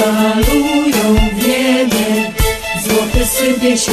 Falują wienie, złoty sypie się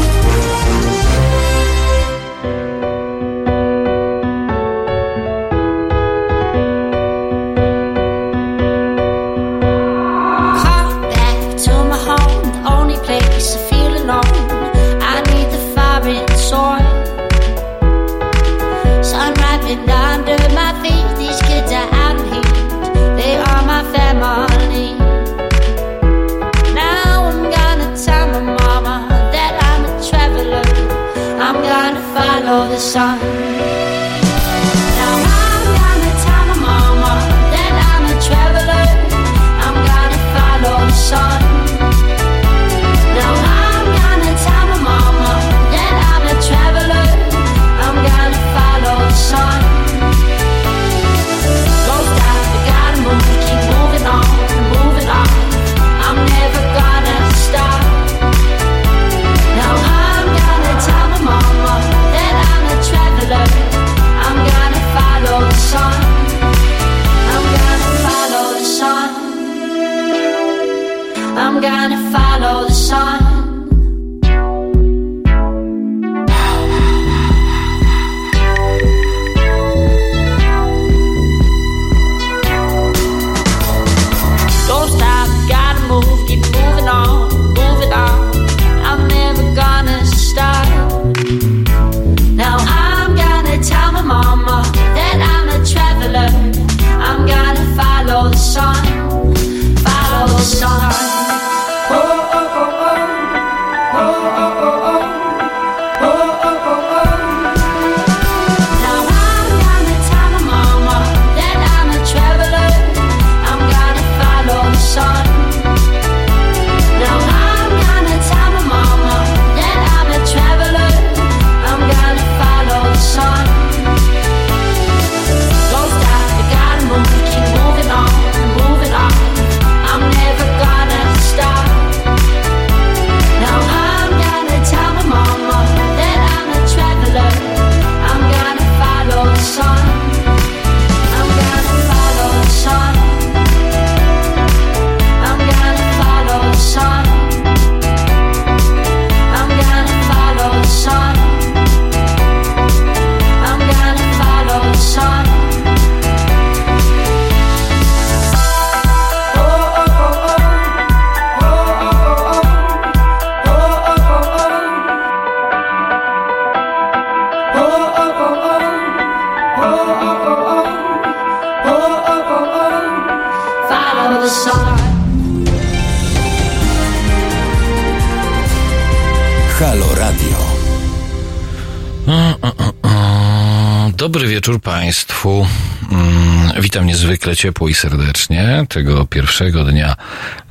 Witam niezwykle ciepło i serdecznie tego pierwszego dnia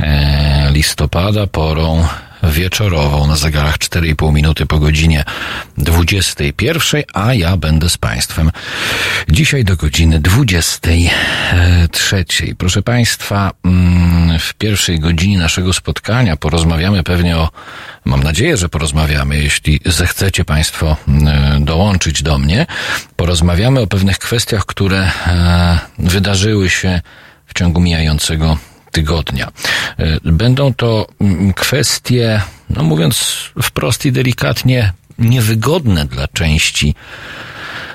e, listopada porą wieczorową na zegarach 4,5 minuty po godzinie 21, a ja będę z Państwem dzisiaj do godziny 23. Proszę Państwa, mm, w pierwszej godzinie naszego spotkania porozmawiamy pewnie o, mam nadzieję, że porozmawiamy, jeśli zechcecie Państwo mm, dołączyć do mnie, porozmawiamy o pewnych kwestiach, które e, wydarzyły się w ciągu mijającego tygodnia. E, będą to mm, kwestie, no mówiąc wprost i delikatnie, niewygodne dla części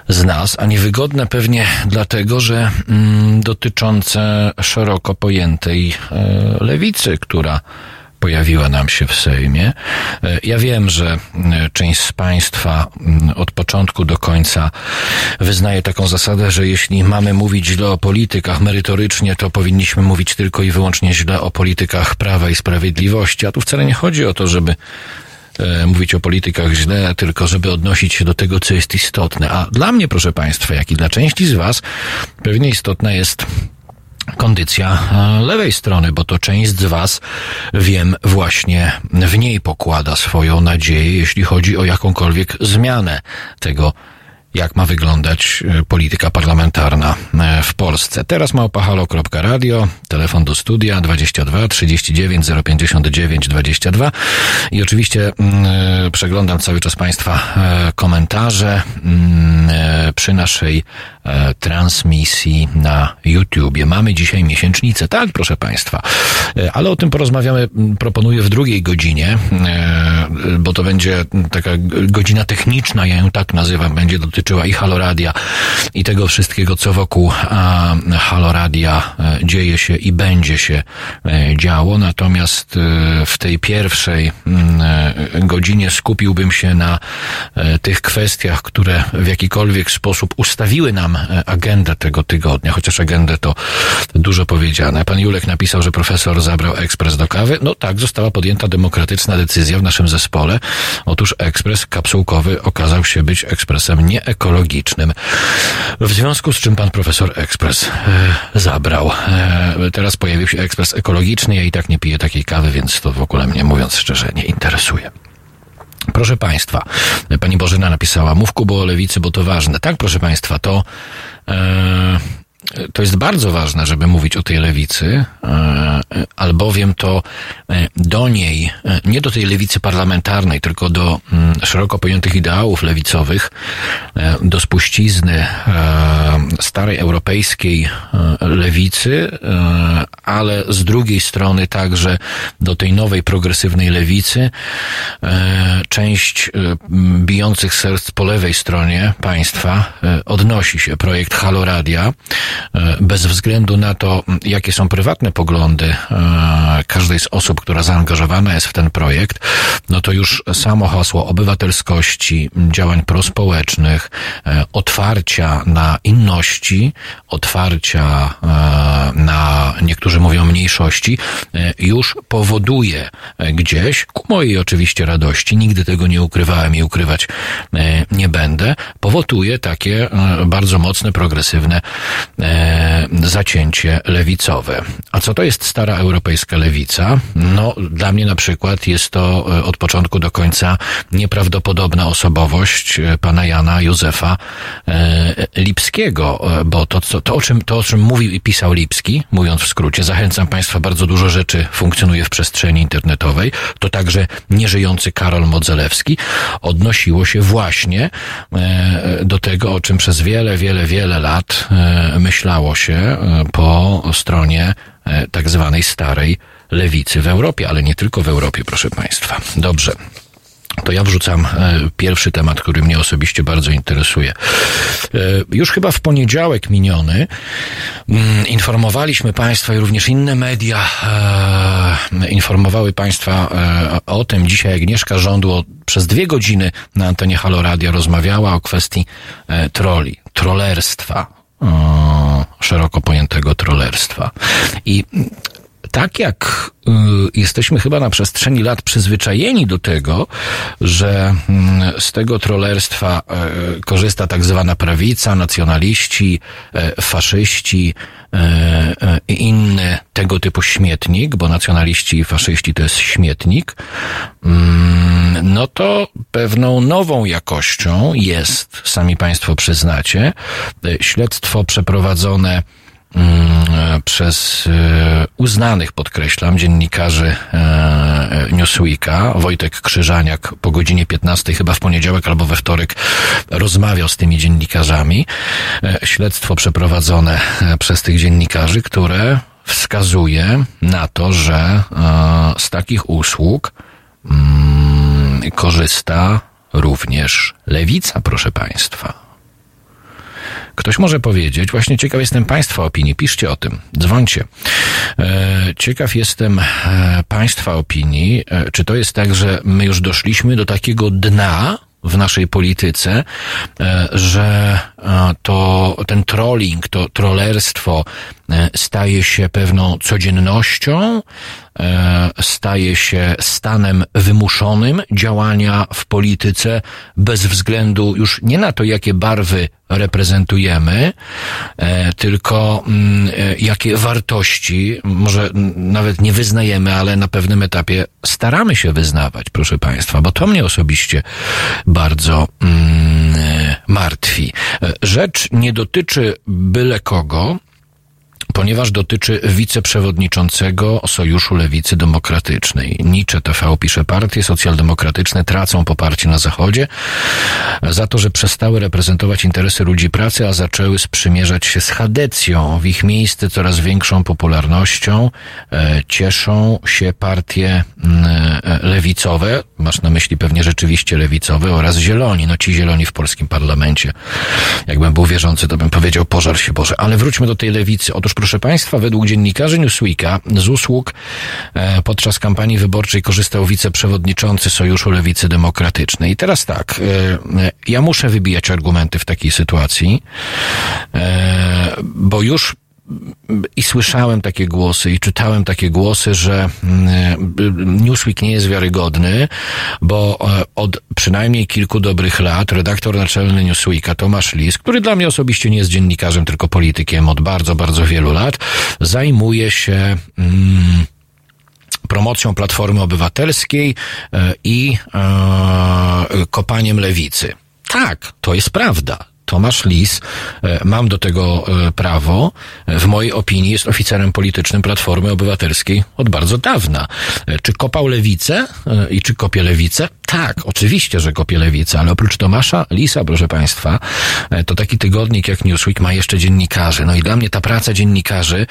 z nas, a niewygodne pewnie dlatego, że mm, dotyczące szeroko pojętej e, lewicy, która pojawiła nam się w Sejmie. E, ja wiem, że e, część z Państwa mm, od początku do końca wyznaje taką zasadę, że jeśli mamy mówić źle o politykach merytorycznie, to powinniśmy mówić tylko i wyłącznie źle o politykach Prawa i Sprawiedliwości. A tu wcale nie chodzi o to, żeby e, mówić o politykach źle, tylko żeby odnosić się do tego, co jest istotne. A dla mnie, proszę Państwa, jak i dla części z Was, pewnie istotna jest kondycja e, lewej strony, bo to część z Was, wiem, właśnie w niej pokłada swoją nadzieję, jeśli chodzi o jakąkolwiek zmianę tego jak ma wyglądać e, polityka parlamentarna e, w Polsce. Teraz małpahalo.radio, telefon do studia 22 39 059 22 i oczywiście e, przeglądam cały czas Państwa komentarze mm, przy naszej transmisji na YouTubie. Mamy dzisiaj miesięcznicę, tak proszę Państwa, ale o tym porozmawiamy, mm, proponuję w drugiej godzinie, bo to będzie taka godzina techniczna, ja ją tak nazywam, będzie dotyczyć dotyczyła i Haloradia i tego wszystkiego, co wokół Haloradia e, dzieje się i będzie się e, działo. Natomiast e, w tej pierwszej mm, godzinie skupiłbym się na tych kwestiach, które w jakikolwiek sposób ustawiły nam agendę tego tygodnia, chociaż agendę to dużo powiedziane. Pan Julek napisał, że profesor zabrał ekspres do kawy. No tak, została podjęta demokratyczna decyzja w naszym zespole. Otóż ekspres kapsułkowy okazał się być ekspresem nie ekologicznym. W związku z czym pan profesor ekspres e, zabrał. E, teraz pojawił się ekspres ekologiczny. Ja i tak nie piję takiej kawy, więc to w ogóle mnie, mówiąc szczerze, nie interesuje. Proszę Państwa, pani Bożyna napisała, mów Kubo o lewicy, bo to ważne. Tak, proszę Państwa, to e, to jest bardzo ważne, żeby mówić o tej lewicy, e, albowiem to e, do niej, e, nie do tej lewicy parlamentarnej, tylko do mm, szeroko pojętych ideałów lewicowych, do spuścizny starej europejskiej lewicy, ale z drugiej strony także do tej nowej progresywnej lewicy, część bijących serc po lewej stronie państwa odnosi się projekt Halo Radia, E, bez względu na to, jakie są prywatne poglądy e, każdej z osób, która zaangażowana jest w ten projekt, no to już samo hasło obywatelskości, działań prospołecznych, e, otwarcia na inności, otwarcia na, niektórzy mówią mniejszości, już powoduje gdzieś, ku mojej oczywiście radości, nigdy tego nie ukrywałem i ukrywać nie będę, powoduje takie bardzo mocne, progresywne e, zacięcie lewicowe. A co to jest stara europejska lewica? No, dla mnie na przykład jest to e, od początku do końca nieprawdopodobna osobowość e, pana Jana Józefa e, Lipskiego, e, bo to, to, to, o czym, to, o czym mówił i pisał Lipski, mówiąc w skrócie, zachęcam państwa, bardzo dużo rzeczy funkcjonuje w przestrzeni internetowej, to także nieżyjący Karol Modzelewski odnosiło się właśnie e, do tego, o czym przez wiele, wiele, wiele lat myślało się e, po stronie e, tak zwanej starej lewicy w Europie, ale nie tylko w Europie, proszę Państwa. Dobrze. To ja wrzucam e, pierwszy temat, który mnie osobiście bardzo interesuje. Już chyba w poniedziałek miniony mm, informowaliśmy Państwa i również inne media informowały Państwa o tym. Dzisiaj Agnieszka Żądło przez dwie godziny na antenie Halo Radio rozmawiała o kwestii troli, trollerstwa, szeroko pojętego trollerstwa. I tak jak y, jesteśmy chyba na przestrzeni lat przyzwyczajeni do tego, że y, z tego trollerstwa y, korzysta tak zwana prawica, nacjonaliści, y, faszyści i inny tego typu śmietnik, bo nacjonaliści i faszyści to jest śmietnik, mm, no to pewną nową jakością jest, sami Państwo przyznacie, śledztwo przeprowadzone mm, przez e, uznanych, podkreślam, dziennikarzy e, Newsweeka. Wojtek Krzyżaniak po godzinie 15, chyba w poniedziałek albo we wtorek, rozmawiał z tymi dziennikarzami. E, Śledztwo przeprowadzone e, przez tych dziennikarzy, które wskazuje na to, że e, z takich usług mm, korzysta również lewica, proszę Państwa. Ktoś może powiedzieć, właśnie ciekaw jestem Państwa opinii, piszcie o tym, dzwońcie. E, ciekaw jestem e, Państwa opinii, e, czy to jest tak, że my już doszliśmy do takiego dna w naszej polityce, że to ten trolling, to trollerstwo staje się pewną codziennością, e, staje się stanem wymuszonym działania w polityce bez względu już nie na to, jakie barwy reprezentujemy, e, tylko mm, e, jakie wartości, może nawet nie wyznajemy, ale na pewnym etapie staramy się wyznawać, proszę Państwa, bo to mnie osobiście bardzo mm, e, martwi. E, Rzecz nie dotyczy byle kogo, ponieważ dotyczy wiceprzewodniczącego Sojuszu Lewicy Demokratycznej. Nicze TV pisze, partie socjaldemokratyczne tracą poparcie na Zachodzie za to, że przestały reprezentować interesy ludzi pracy, a zaczęły sprzymierzać się z Hadecją. W ich miejsce coraz większą popularnością e, cieszą się partie mm, e, lewicowe, masz na myśli pewnie rzeczywiście lewicowe, oraz zieloni. No ci zieloni w polskim parlamencie. Jakbym był wierzący, to bym powiedział pożar się Boże. Ale wróćmy do tej lewicy. Otóż proszę Państwa, według dziennikarzy Newsweeka z usług e, podczas kampanii wyborczej korzystał wiceprzewodniczący Sojuszu Lewicy Demokratycznej. I teraz tak, e, e, ja muszę wybijać argumenty w takiej sytuacji, bo już i słyszałem takie głosy i czytałem takie głosy, że mm, Newsweek nie jest wiarygodny, bo e, od przynajmniej kilku dobrych lat redaktor naczelny Newsweeka Tomasz Lis, który dla mnie osobiście nie jest dziennikarzem, tylko politykiem od bardzo, bardzo wielu lat, zajmuje się mm, promocją Platformy Obywatelskiej e, i e, kopaniem lewicy. Tak, to jest prawda. Tomasz Lis, e, mam do tego e, prawo, e, w mojej opinii jest oficerem politycznym Platformy Obywatelskiej od bardzo dawna. Czy kopał lewicę i czy kopie lewicę? Tak, oczywiście, że kopie lewicę, ale oprócz Tomasza Lisa, proszę Państwa, e, to taki tygodnik jak Newsweek ma jeszcze dziennikarzy. No i dla mnie ta praca dziennikarzy,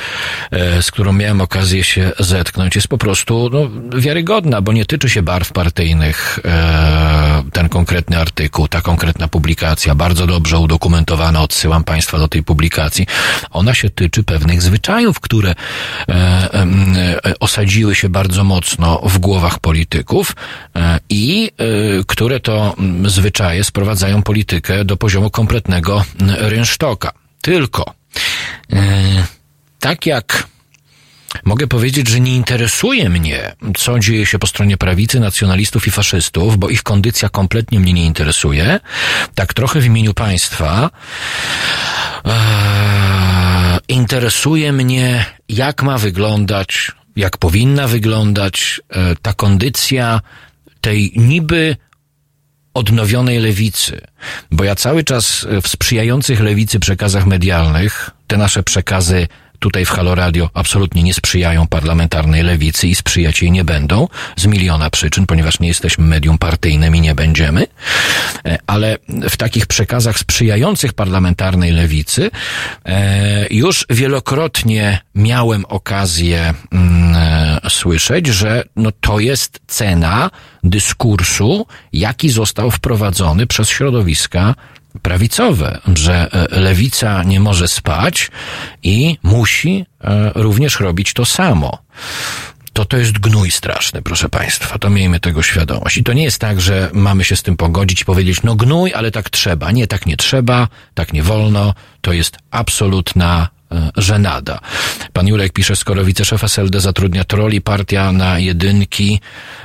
e, z którą miałem okazję się zetknąć, jest po prostu no, wiarygodna, bo nie tyczy się barw partyjnych e, ten konkretny artykuł, ta konkretna publikacja, bardzo dobrze udokumentowana, odsyłam Państwa do tej publikacji. Ona się tyczy pewnych zwyczajów, które osadziły się bardzo mocno w głowach polityków e, e, które to mm, zwyczaje sprowadzają politykę do poziomu kompletnego mm, rynsztoka. Tylko e, tak jak Mogę powiedzieć, że nie interesuje mnie, co dzieje się po stronie prawicy, nacjonalistów i faszystów, bo ich kondycja kompletnie mnie nie interesuje. Tak trochę w imieniu państwa interesuje mnie, jak ma wyglądać, jak powinna wyglądać ta kondycja tej niby odnowionej lewicy. Bo ja cały czas w sprzyjających lewicy przekazach medialnych, te nasze przekazy tutaj w Halo Radio absolutnie nie sprzyjają parlamentarnej lewicy i sprzyjać jej nie będą z miliona przyczyn, ponieważ nie jesteśmy medium partyjnym i nie będziemy. E, Ale w takich przekazach sprzyjających parlamentarnej lewicy e, już wielokrotnie miałem okazję mm, e, słyszeć, że no to jest cena dyskursu, jaki został wprowadzony przez środowiska prawicowe, że e, lewica nie może spać i musi e, również robić to samo. To to jest gnój straszny, proszę Państwa. To miejmy tego świadomość. I to nie jest tak, że mamy się z tym pogodzić i powiedzieć, no gnój, ale tak trzeba. Nie, tak nie trzeba, tak nie wolno. To jest absolutna żenada. Pan Jurek pisze, skoro wiceszef SLD zatrudnia troli, partia na jedynki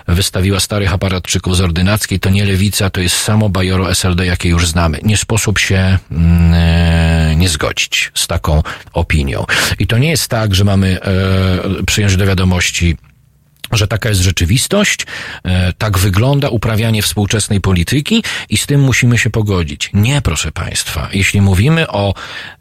wystawiła starych aparatczyków z ordynackiej, to nie lewica, to jest samo bajoro SLD, jakie już znamy. Nie sposób się e, nie zgodzić z taką opinią. I to nie jest tak, że mamy e, przyjąć do wiadomości że taka jest rzeczywistość, e, tak wygląda uprawianie współczesnej polityki i z tym musimy się pogodzić. Nie, proszę Państwa. Jeśli mówimy o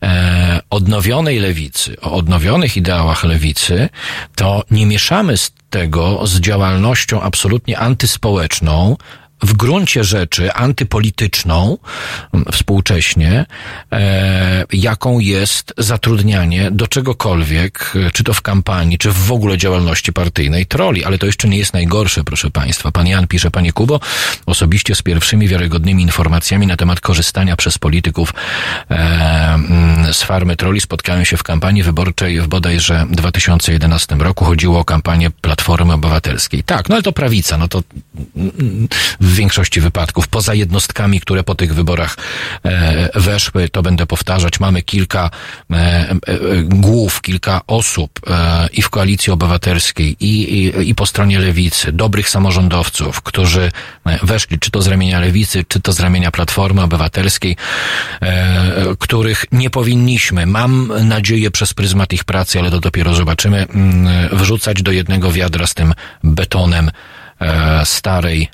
e, odnowionej lewicy, o odnowionych ideałach lewicy, to nie mieszamy z tego z działalnością absolutnie antyspołeczną, w gruncie rzeczy antypolityczną m, współcześnie, e, jaką jest zatrudnianie do czegokolwiek, e, czy to w kampanii, czy w ogóle działalności partyjnej troli, ale to jeszcze nie jest najgorsze, proszę Państwa. Pan Jan pisze, Panie Kubo, osobiście z pierwszymi wiarygodnymi informacjami na temat korzystania przez polityków e, mm, z farmy troli spotkałem się w kampanii wyborczej w bodajże 2011 roku. Chodziło o kampanię Platformy Obywatelskiej. Tak, no ale to prawica, no to mm, w większości wypadków, poza jednostkami, które po tych wyborach e, weszły, to będę powtarzać, mamy kilka e, e, głów, kilka osób i w koalicji obywatelskiej, i, i, i po stronie lewicy, dobrych samorządowców, którzy weszli czy to z ramienia lewicy, czy to z ramienia Platformy Obywatelskiej, których nie powinniśmy, mam nadzieję, przez pryzmat ich pracy, ale to dopiero zobaczymy, mm, wrzucać do jednego wiadra z tym betonem starej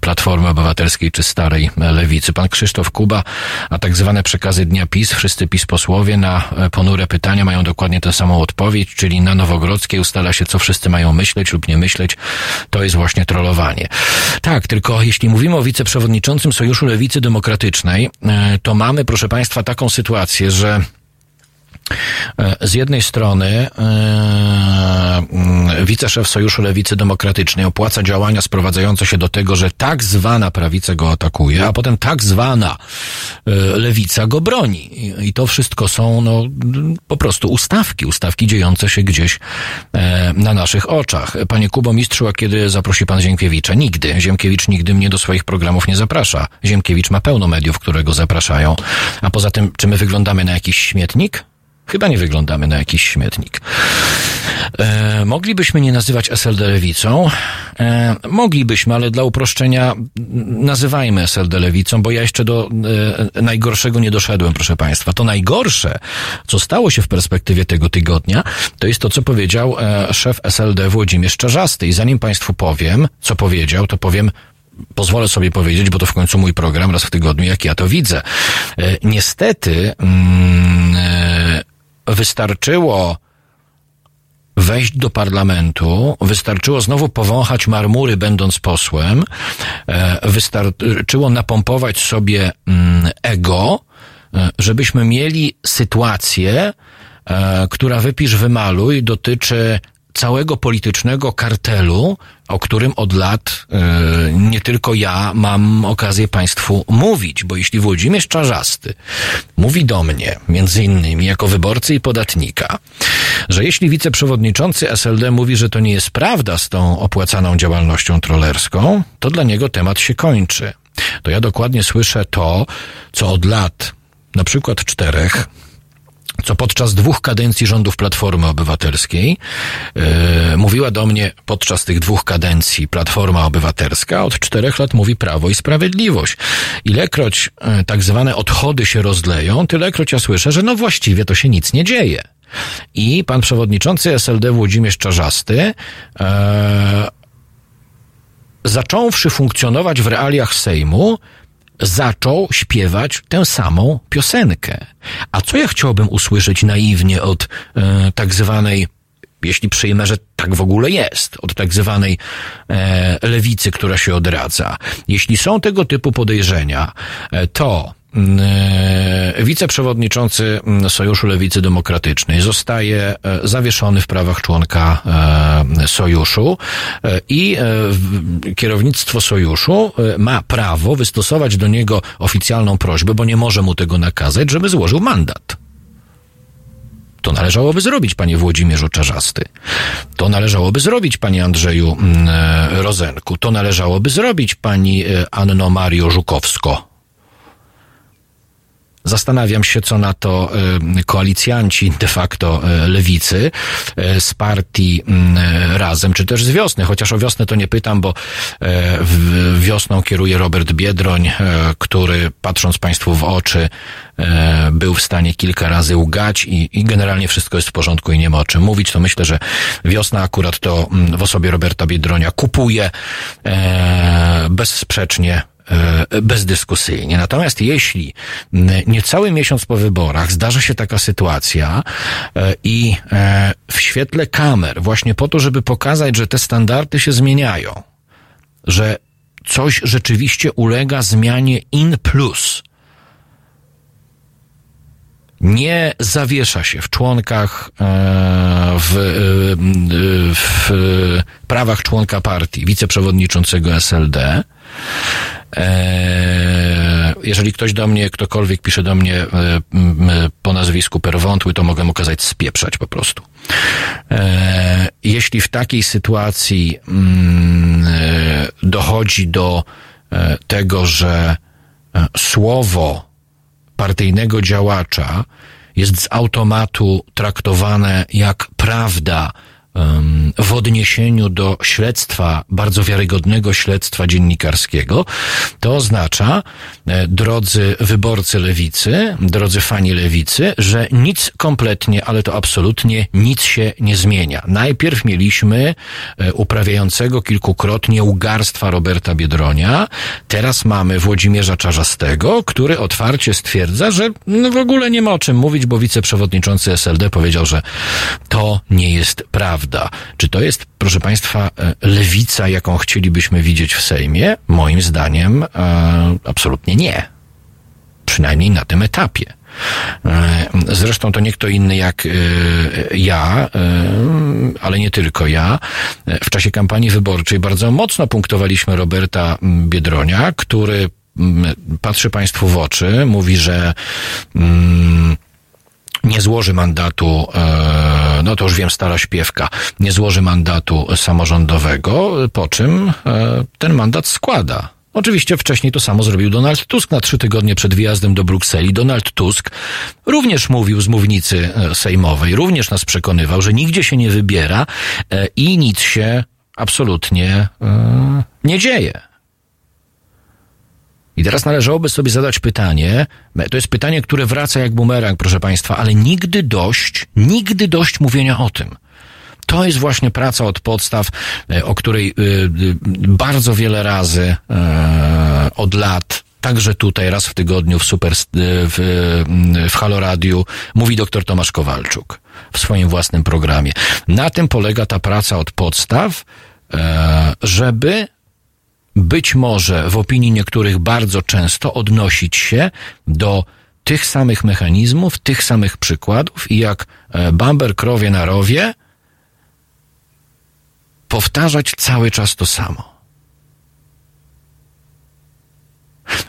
Platformy Obywatelskiej czy starej lewicy. Pan Krzysztof Kuba, a tak zwane przekazy Dnia PiS, wszyscy PiS posłowie na e, ponure pytania mają dokładnie tę samą odpowiedź, czyli na Nowogrodzkiej ustala się, co wszyscy mają myśleć lub nie myśleć. To jest właśnie trollowanie. Tak, tylko jeśli mówimy o wiceprzewodniczącym Sojuszu Lewicy Demokratycznej, e, to mamy, proszę Państwa, taką sytuację, że z jednej strony mm, wiceszef Sojuszu Lewicy Demokratycznej opłaca działania sprowadzające się do tego, że tak zwana prawica go atakuje, a potem tak zwana e, lewica go broni. I, i to wszystko są no, po prostu ustawki, ustawki dziejące się gdzieś e, na naszych oczach. Panie Kubo Mistrzu, a kiedy zaprosi pan Ziemkiewicza? Nigdy. Ziemkiewicz nigdy mnie do swoich programów nie zaprasza. Ziemkiewicz ma pełno mediów, które go zapraszają. A poza tym, czy my wyglądamy na jakiś śmietnik? Chyba nie wyglądamy na jakiś śmietnik. E, moglibyśmy nie nazywać SLD lewicą. E, moglibyśmy, ale dla uproszczenia nazywajmy SLD lewicą, bo ja jeszcze do e, najgorszego nie doszedłem, proszę Państwa. To najgorsze, co stało się w perspektywie tego tygodnia, to jest to, co powiedział e, szef SLD Włodzimierz Czarzasty. I zanim Państwu powiem, co powiedział, to powiem pozwolę sobie powiedzieć, bo to w końcu mój program raz w tygodniu, jak ja to widzę. E, niestety mm, e, wystarczyło wejść do parlamentu, wystarczyło znowu powąchać marmury, będąc posłem, e, wystarczyło napompować sobie mm, ego, e, żebyśmy mieli sytuację, e, która wypisz wymaluj, dotyczy całego politycznego kartelu, o którym od lat e, nie tylko ja mam okazję Państwu mówić, bo jeśli Włodzimierz Czarzasty mówi do mnie, między innymi jako wyborcy i podatnika, że jeśli wiceprzewodniczący SLD mówi, że to nie jest prawda z tą opłacaną działalnością trollerską, to dla niego temat się kończy. To ja dokładnie słyszę to, co od lat, na przykład czterech, co podczas dwóch kadencji rządów Platformy Obywatelskiej e, mówiła do mnie podczas tych dwóch kadencji Platforma Obywatelska, od czterech lat mówi Prawo i Sprawiedliwość. Ilekroć e, tak zwane odchody się rozleją, tylekroć ja słyszę, że no właściwie to się nic nie dzieje. I pan przewodniczący SLD Włodzimierz Czarzasty e, zacząwszy funkcjonować w realiach Sejmu, zaczął śpiewać tę samą piosenkę. A co ja chciałbym usłyszeć naiwnie od e, tak zwanej jeśli przyjmę, że tak w ogóle jest, od tak zwanej e, lewicy, która się odradza. Jeśli są tego typu podejrzenia, e, to wiceprzewodniczący mm, Sojuszu Lewicy Demokratycznej zostaje e, zawieszony w prawach członka e, Sojuszu e, i e, kierownictwo Sojuszu e, ma prawo wystosować do niego oficjalną prośbę, bo nie może mu tego nakazać, żeby złożył mandat. To należałoby zrobić, panie Włodzimierzu Czarzasty. To należałoby zrobić, panie Andrzeju mm, e, Rozenku. To należałoby zrobić, pani e, Anno Mario Żukowsko. Zastanawiam się, co na to y, koalicjanci de facto y, lewicy y, z partii razem, czy też z wiosny. Chociaż o wiosnę to nie pytam, bo wiosną kieruje Robert Biedroń, który patrząc Państwu w oczy był w stanie kilka razy ugać i, i generalnie wszystko jest w porządku i nie ma o czym mówić. To myślę, że wiosna akurat to mm, w osobie Roberta Biedronia kupuje bezsprzecznie bezdyskusyjnie. Natomiast jeśli niecały miesiąc po wyborach zdarza się taka sytuacja e, i e, w świetle kamer, właśnie po to, żeby pokazać, że te standardy się zmieniają, że coś rzeczywiście ulega zmianie in plus, nie zawiesza się w członkach, e, w, e, w prawach członka partii, wiceprzewodniczącego SLD. E, Jeżeli ktoś do mnie, ktokolwiek pisze do mnie e, m, po nazwisku Perwątły, to mogę mu kazać spieprzać po prostu. E, Jeśli w takiej sytuacji mm, e, dochodzi do e, tego, że e, słowo partyjnego działacza jest z automatu traktowane jak prawda w odniesieniu do śledztwa, bardzo wiarygodnego śledztwa dziennikarskiego, to oznacza, e, drodzy wyborcy lewicy, drodzy fani lewicy, że nic kompletnie, ale to absolutnie nic się nie zmienia. Najpierw mieliśmy e, uprawiającego kilkukrotnie ugarstwa Roberta Biedronia, teraz mamy Włodzimierza Czarzastego, który otwarcie stwierdza, że no w ogóle nie ma o czym mówić, bo wiceprzewodniczący SLD powiedział, że to nie jest prawda. Czy to jest, proszę Państwa, e, lewica, jaką chcielibyśmy widzieć w Sejmie? Moim zdaniem e, absolutnie nie. Przynajmniej na tym etapie. E, Zresztą to nie kto inny jak ja, ale nie tylko ja. W czasie kampanii wyborczej bardzo mocno punktowaliśmy Roberta Biedronia, który patrzy Państwu w oczy, mówi, że mm, nie złoży mandatu, no to już wiem, stara śpiewka, nie złoży mandatu samorządowego, po czym e, ten mandat składa. Oczywiście wcześniej to samo zrobił Donald Tusk na trzy tygodnie przed wyjazdem do Brukseli. Donald Tusk również mówił z mównicy e, sejmowej, również nas przekonywał, że nigdzie się nie wybiera e, i nic się absolutnie nie dzieje. I teraz należałoby sobie zadać pytanie, to jest pytanie, które wraca jak bumerang, proszę Państwa, ale nigdy dość, nigdy dość mówienia o tym. To jest właśnie praca od podstaw, e, o której y, y, bardzo wiele razy e, od lat, także tutaj raz w tygodniu w Super, w, w Halo Radiu mówi dr Tomasz Kowalczuk w swoim własnym programie. Na tym polega ta praca od podstaw, e, żeby być może w opinii niektórych bardzo często odnosić się do tych samych mechanizmów, tych samych przykładów i jak e, bamber krowie na rowie powtarzać cały czas to samo.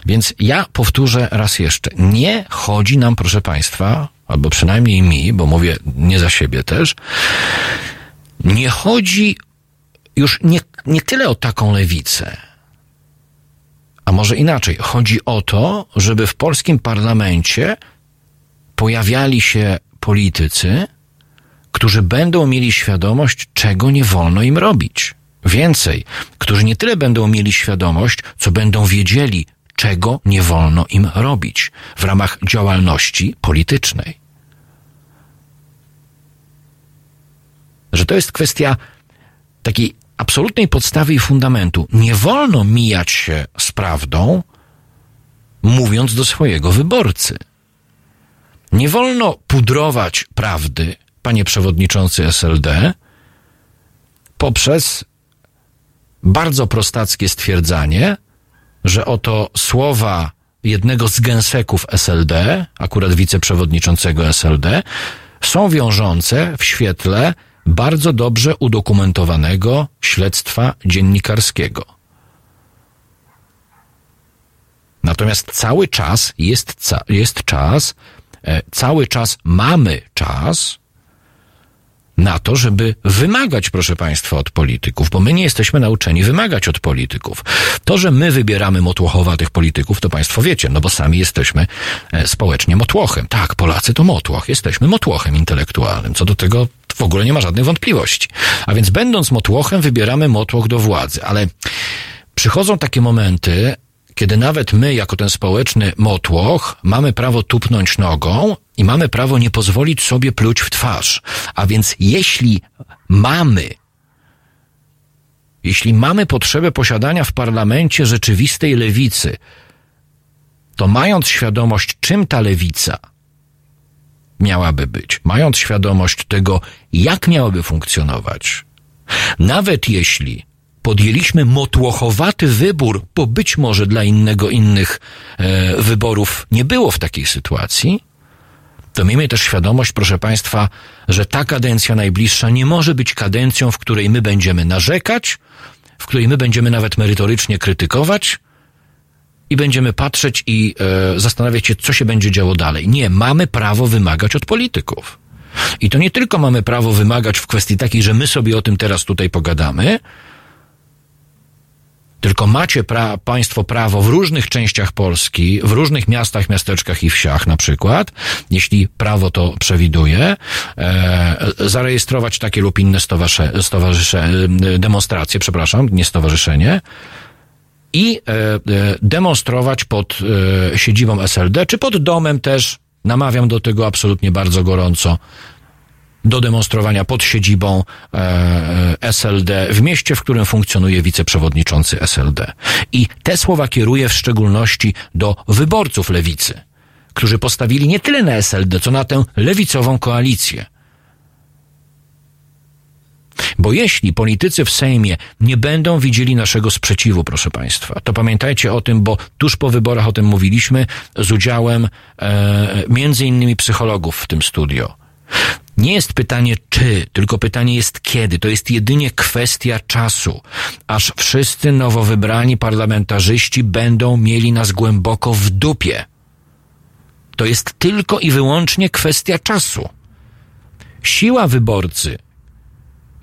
Więc ja powtórzę raz jeszcze. Nie chodzi nam, proszę Państwa, albo przynajmniej mi, bo mówię nie za siebie też, nie chodzi już nie, nie tyle o taką lewicę, a może inaczej, chodzi o to, żeby w polskim parlamencie pojawiali się politycy, którzy będą mieli świadomość, czego nie wolno im robić. Więcej, którzy nie tyle będą mieli świadomość, co będą wiedzieli, czego nie wolno im robić w ramach działalności politycznej. Że to jest kwestia takiej absolutnej podstawy i fundamentu. Nie wolno mijać się z prawdą, mówiąc do swojego wyborcy. Nie wolno pudrować prawdy, panie przewodniczący SLD, poprzez bardzo prostackie stwierdzanie, że oto słowa jednego z gęseków SLD, akurat wiceprzewodniczącego SLD, są wiążące w świetle bardzo dobrze udokumentowanego śledztwa dziennikarskiego. Natomiast cały czas jest, ca- jest czas, e, cały czas mamy czas na to, żeby wymagać, proszę Państwa, od polityków, bo my nie jesteśmy nauczeni wymagać od polityków. To, że my wybieramy motłochowatych polityków, to Państwo wiecie, no bo sami jesteśmy e, społecznie motłochem. Tak, Polacy to motłoch, jesteśmy motłochem intelektualnym. Co do tego w ogóle nie ma żadnych wątpliwości. A więc będąc motłochem, wybieramy motłoch do władzy, ale przychodzą takie momenty, kiedy nawet my, jako ten społeczny motłoch, mamy prawo tupnąć nogą i mamy prawo nie pozwolić sobie pluć w twarz. A więc jeśli mamy jeśli mamy potrzebę posiadania w parlamencie rzeczywistej lewicy, to mając świadomość, czym ta lewica miałaby być, mając świadomość tego, jak miałaby funkcjonować, nawet jeśli podjęliśmy motłochowaty wybór, bo być może dla innego innych e, wyborów nie było w takiej sytuacji, to miejmy też świadomość, proszę Państwa, że ta kadencja najbliższa nie może być kadencją, w której my będziemy narzekać, w której my będziemy nawet merytorycznie krytykować i będziemy patrzeć i e, zastanawiać się, co się będzie działo dalej. Nie, mamy prawo wymagać od polityków. I to nie tylko mamy prawo wymagać w kwestii takiej, że my sobie o tym teraz tutaj pogadamy, tylko macie pra państwo prawo w różnych częściach Polski, w różnych miastach, miasteczkach i wsiach na przykład, jeśli prawo to przewiduje, e, zarejestrować takie lub inne stowarzysze, stowarzysze, demonstracje, przepraszam, nie stowarzyszenie, i e, e, demonstrować pod e, siedzibą SLD, czy pod domem też, namawiam do tego absolutnie bardzo gorąco, do demonstrowania pod siedzibą e, SLD w mieście, w którym funkcjonuje wiceprzewodniczący SLD. I te słowa kieruję w szczególności do wyborców lewicy, którzy postawili nie tyle na SLD, co na tę lewicową koalicję. Bo jeśli politycy w Sejmie nie będą widzieli naszego sprzeciwu, proszę Państwa, to pamiętajcie o tym, bo tuż po wyborach o tym mówiliśmy z udziałem e, między innymi psychologów w tym studio. Nie jest pytanie czy, tylko pytanie jest kiedy. To jest jedynie kwestia czasu, aż wszyscy nowo wybrani parlamentarzyści będą mieli nas głęboko w dupie. To jest tylko i wyłącznie kwestia czasu. Siła wyborcy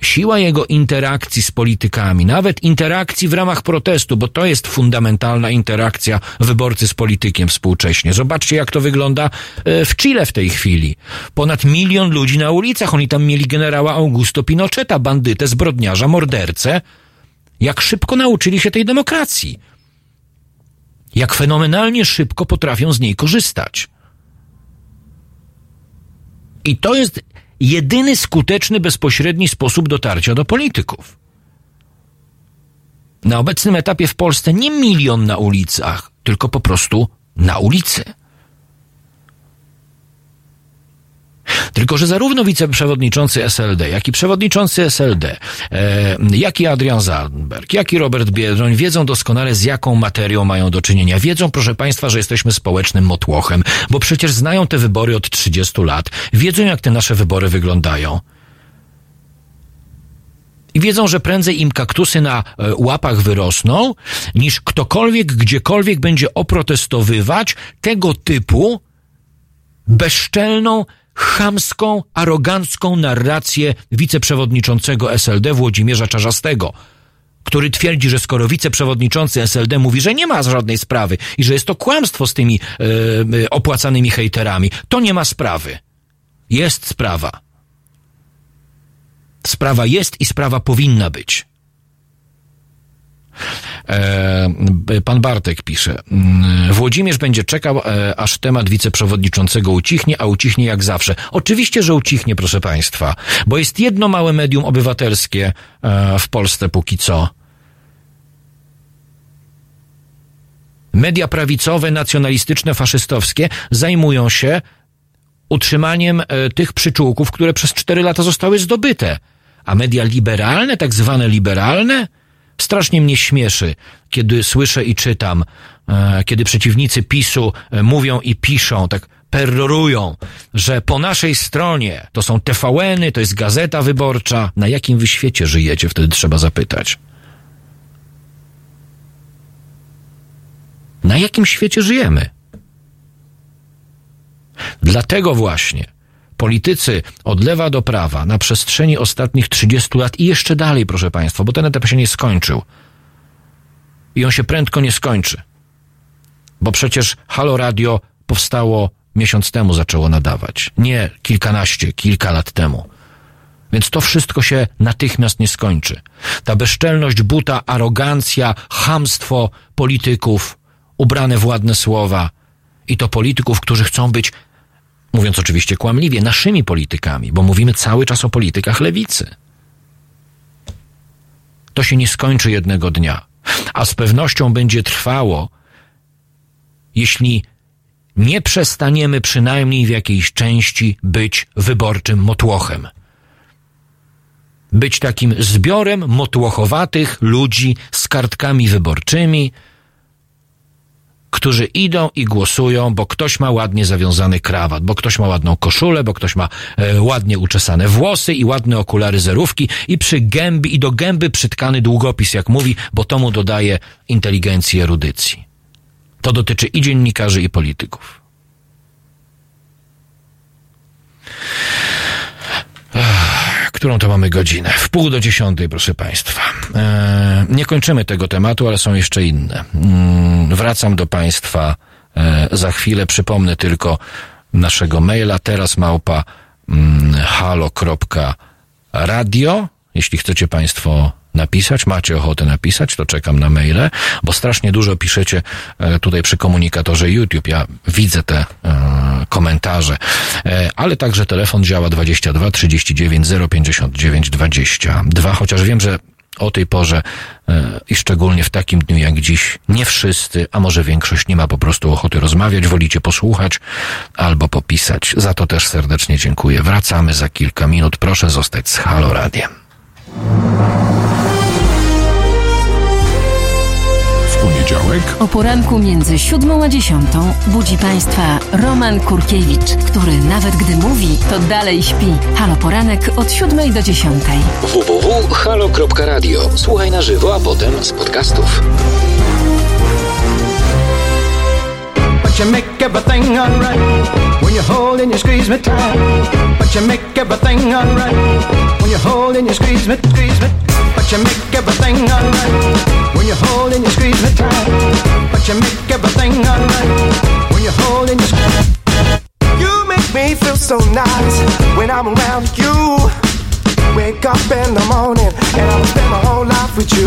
siła jego interakcji z politykami, nawet interakcji w ramach protestu, bo to jest fundamentalna interakcja wyborcy z politykiem współcześnie. Zobaczcie, jak to wygląda e, w Chile w tej chwili. Ponad milion ludzi na ulicach. Oni tam mieli generała Augusto Pinocheta, bandytę, zbrodniarza, mordercę. Jak szybko nauczyli się tej demokracji. Jak fenomenalnie szybko potrafią z niej korzystać. I to jest jedyny skuteczny, bezpośredni sposób dotarcia do polityków. Na obecnym etapie w Polsce nie milion na ulicach, tylko po prostu na ulicy. Tylko, że zarówno wiceprzewodniczący SLD, jak i przewodniczący SLD, e, jak i Adrian Zalberg, jak i Robert Biedroń wiedzą doskonale z jaką materią mają do czynienia. Wiedzą, proszę Państwa, że jesteśmy społecznym motłochem, bo przecież znają te wybory od 30 lat. Wiedzą, jak te nasze wybory wyglądają. I wiedzą, że prędzej im kaktusy na e, łapach wyrosną, niż ktokolwiek, gdziekolwiek będzie oprotestowywać tego typu bezczelną, chamską, arogancką narrację wiceprzewodniczącego SLD Włodzimierza Czarzastego, który twierdzi, że skoro wiceprzewodniczący SLD mówi, że nie ma żadnej sprawy i że jest to kłamstwo z tymi e, opłacanymi hejterami, to nie ma sprawy. Jest sprawa. Sprawa jest i sprawa powinna być. E, pan Bartek pisze. Mm, Włodzimierz będzie czekał, e, aż temat wiceprzewodniczącego ucichnie, a ucichnie jak zawsze. Oczywiście, że ucichnie, proszę państwa, bo jest jedno małe medium obywatelskie e, w Polsce póki co. Media prawicowe, nacjonalistyczne, faszystowskie zajmują się utrzymaniem tych przyczółków, które przez cztery lata zostały zdobyte. A media liberalne, tak zwane liberalne, Strasznie mnie śmieszy, kiedy słyszę i czytam, e, kiedy przeciwnicy PiSu e, mówią i piszą, tak perrorują, że po naszej stronie to są TVN-y, to jest Gazeta Wyborcza. Na jakim wy świecie żyjecie? Wtedy trzeba zapytać. Na jakim świecie żyjemy? Dlatego właśnie politycy od lewa do prawa na przestrzeni ostatnich 30 lat i jeszcze dalej, proszę Państwa, bo ten etap się nie skończył. I on się prędko nie skończy. Bo przecież Halo Radio powstało miesiąc temu, zaczęło nadawać. Nie kilkanaście, kilka lat temu. Więc to wszystko się natychmiast nie skończy. Ta bezczelność buta, arogancja, hamstwo polityków, ubrane w ładne słowa i to polityków, którzy chcą być, mówiąc oczywiście kłamliwie, naszymi politykami, bo mówimy cały czas o politykach lewicy. To się nie skończy jednego dnia, a z pewnością będzie trwało, jeśli nie przestaniemy przynajmniej w jakiejś części być wyborczym motłochem być takim zbiorem motłochowatych ludzi z kartkami wyborczymi, którzy idą i głosują, bo ktoś ma ładnie zawiązany krawat, bo ktoś ma ładną koszulę, bo ktoś ma e, ładnie uczesane włosy i ładne okulary zerówki i przy gęby i do gęby przytkany długopis, jak mówi, bo to mu dodaje inteligencji, erudycji. To dotyczy i dziennikarzy, i polityków. Którą to mamy godzinę? W pół do dziesiątej, proszę Państwa. E, nie kończymy tego tematu, ale są jeszcze inne. Mm, wracam do Państwa e, za chwilę. Przypomnę tylko naszego maila teraz małpa mm, halo.radio. Jeśli chcecie Państwo napisać, macie ochotę napisać, to czekam na maile, bo strasznie dużo piszecie e, tutaj przy komunikatorze YouTube. Ja widzę te e, komentarze, e, ale także telefon działa 22 39 059 22, chociaż wiem, że o tej porze i szczególnie w takim dniu jak dziś nie wszyscy, a może większość nie ma po prostu ochoty rozmawiać, wolicie posłuchać albo popisać. Za to też serdecznie dziękuję. Wracamy za kilka minut. Proszę zostać z Halo Radiem. Poniedziałek. O poranku między siódmą a dziesiątą budzi Państwa Roman Kurkiewicz, który nawet gdy mówi, to dalej śpi. Halo Poranek od siódmej do dziesiątej. www.halo.radio. Słuchaj na żywo, a potem z podcastów. But you make everything alright when you hold and you squeeze me tight. But you make everything alright when you hold and you squeeze me, squeeze me. But you make everything alright when you hold and you squeeze me tight. But you make everything alright when you hold and you squeeze. me. You make me feel so nice when I'm around you. Wake up in the morning and I'll spend my whole life with you.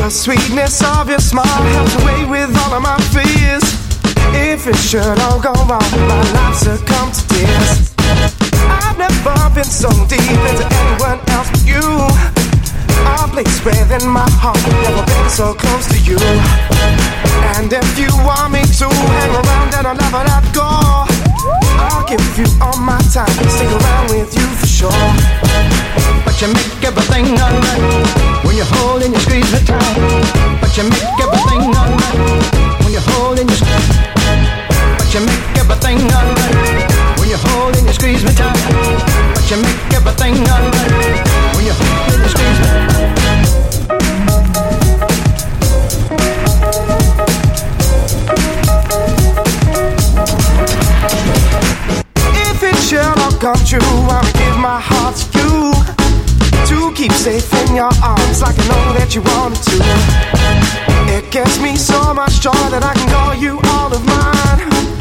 The sweetness of your smile helps away with all of my fears. If it should all go wrong, my life succumb to tears. I've never been so deep into anyone else but you a place within my heart. Never been so close to you. And if you want me to hang around, then I'll never let go. I'll give you all my time, and stick around with you for sure. But you make everything alright when you hold and you squeeze me tight. But you make everything alright when you hold and you. But you make everything alright when you hold and you squeeze me tight. But you make everything alright when you hold and you squeeze me. If it shall all come true. I'ma give my heart to you to keep safe in your arms, like I know that you wanted to. It gives me so much joy that I can call you all of mine.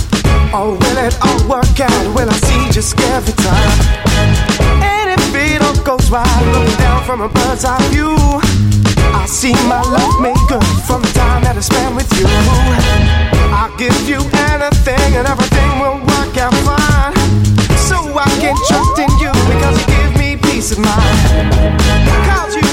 Oh, will it all work out? Will I see just every time? And if it all goes right, looking down from a bird's eye view, I see my love made good from the time that I spent with you. I'll give you anything and everything will work out fine. So I can trust in you because you give me peace of mind. Cause you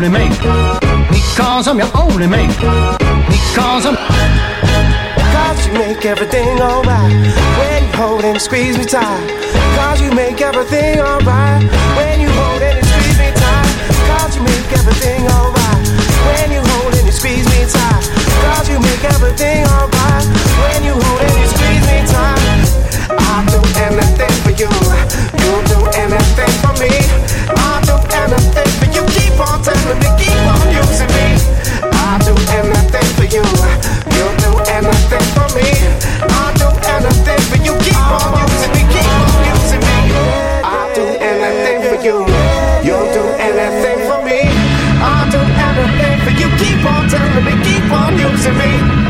only man Because I'm your only man Because I'm Cause you make everything alright. When you hold and squeeze me tight. Cause you make everything alright. When you hold and squeeze me tight. Cause you make everything alright. When you hold and squeeze me tight. Cause you make everything alright. When you hold and squeeze me tight. I'll do anything for you. You'll do anything for me. I'll do anything you. Keep on keep on using me. I'll do anything for you. You'll do anything for me. I'll do anything for you. Keep on using me, keep on using me. I'll do anything for you. You'll do anything for me. I'll do anything for you. Keep on telling me, keep on using me.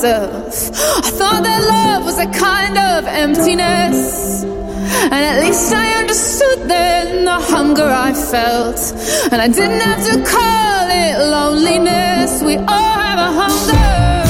Myself. I thought that love was a kind of emptiness. And at least I understood then the hunger I felt. And I didn't have to call it loneliness. We all have a hunger.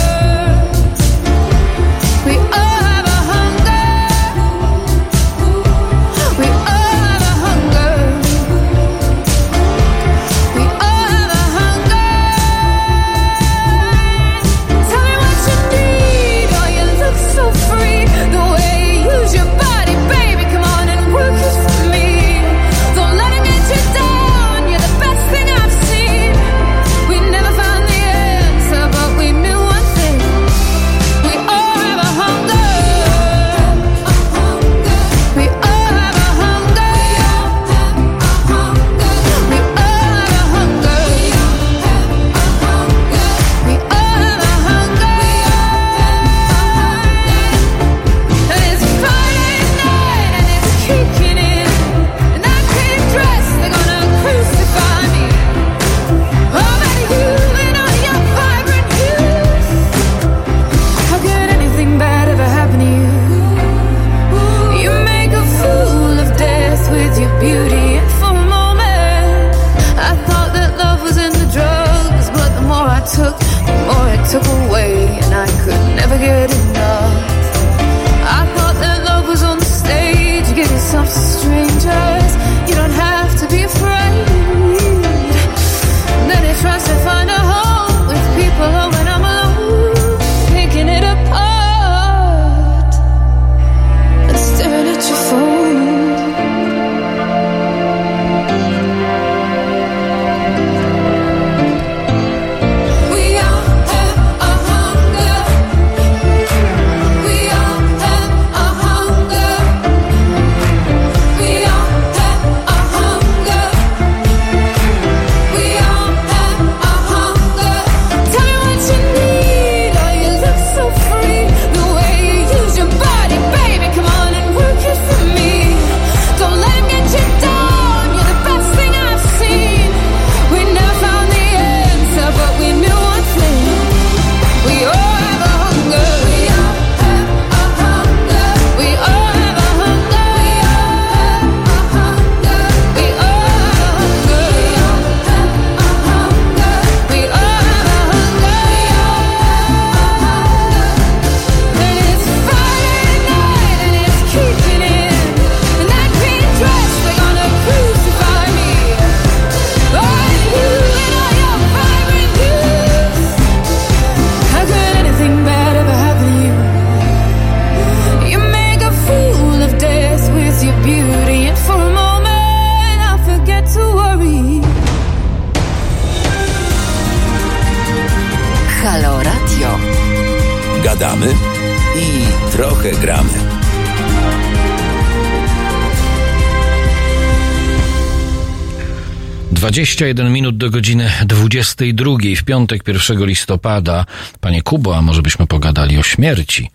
21 minut do godziny 22 w piątek 1 listopada. Panie Kubo, a może byśmy pogadali o śmierci?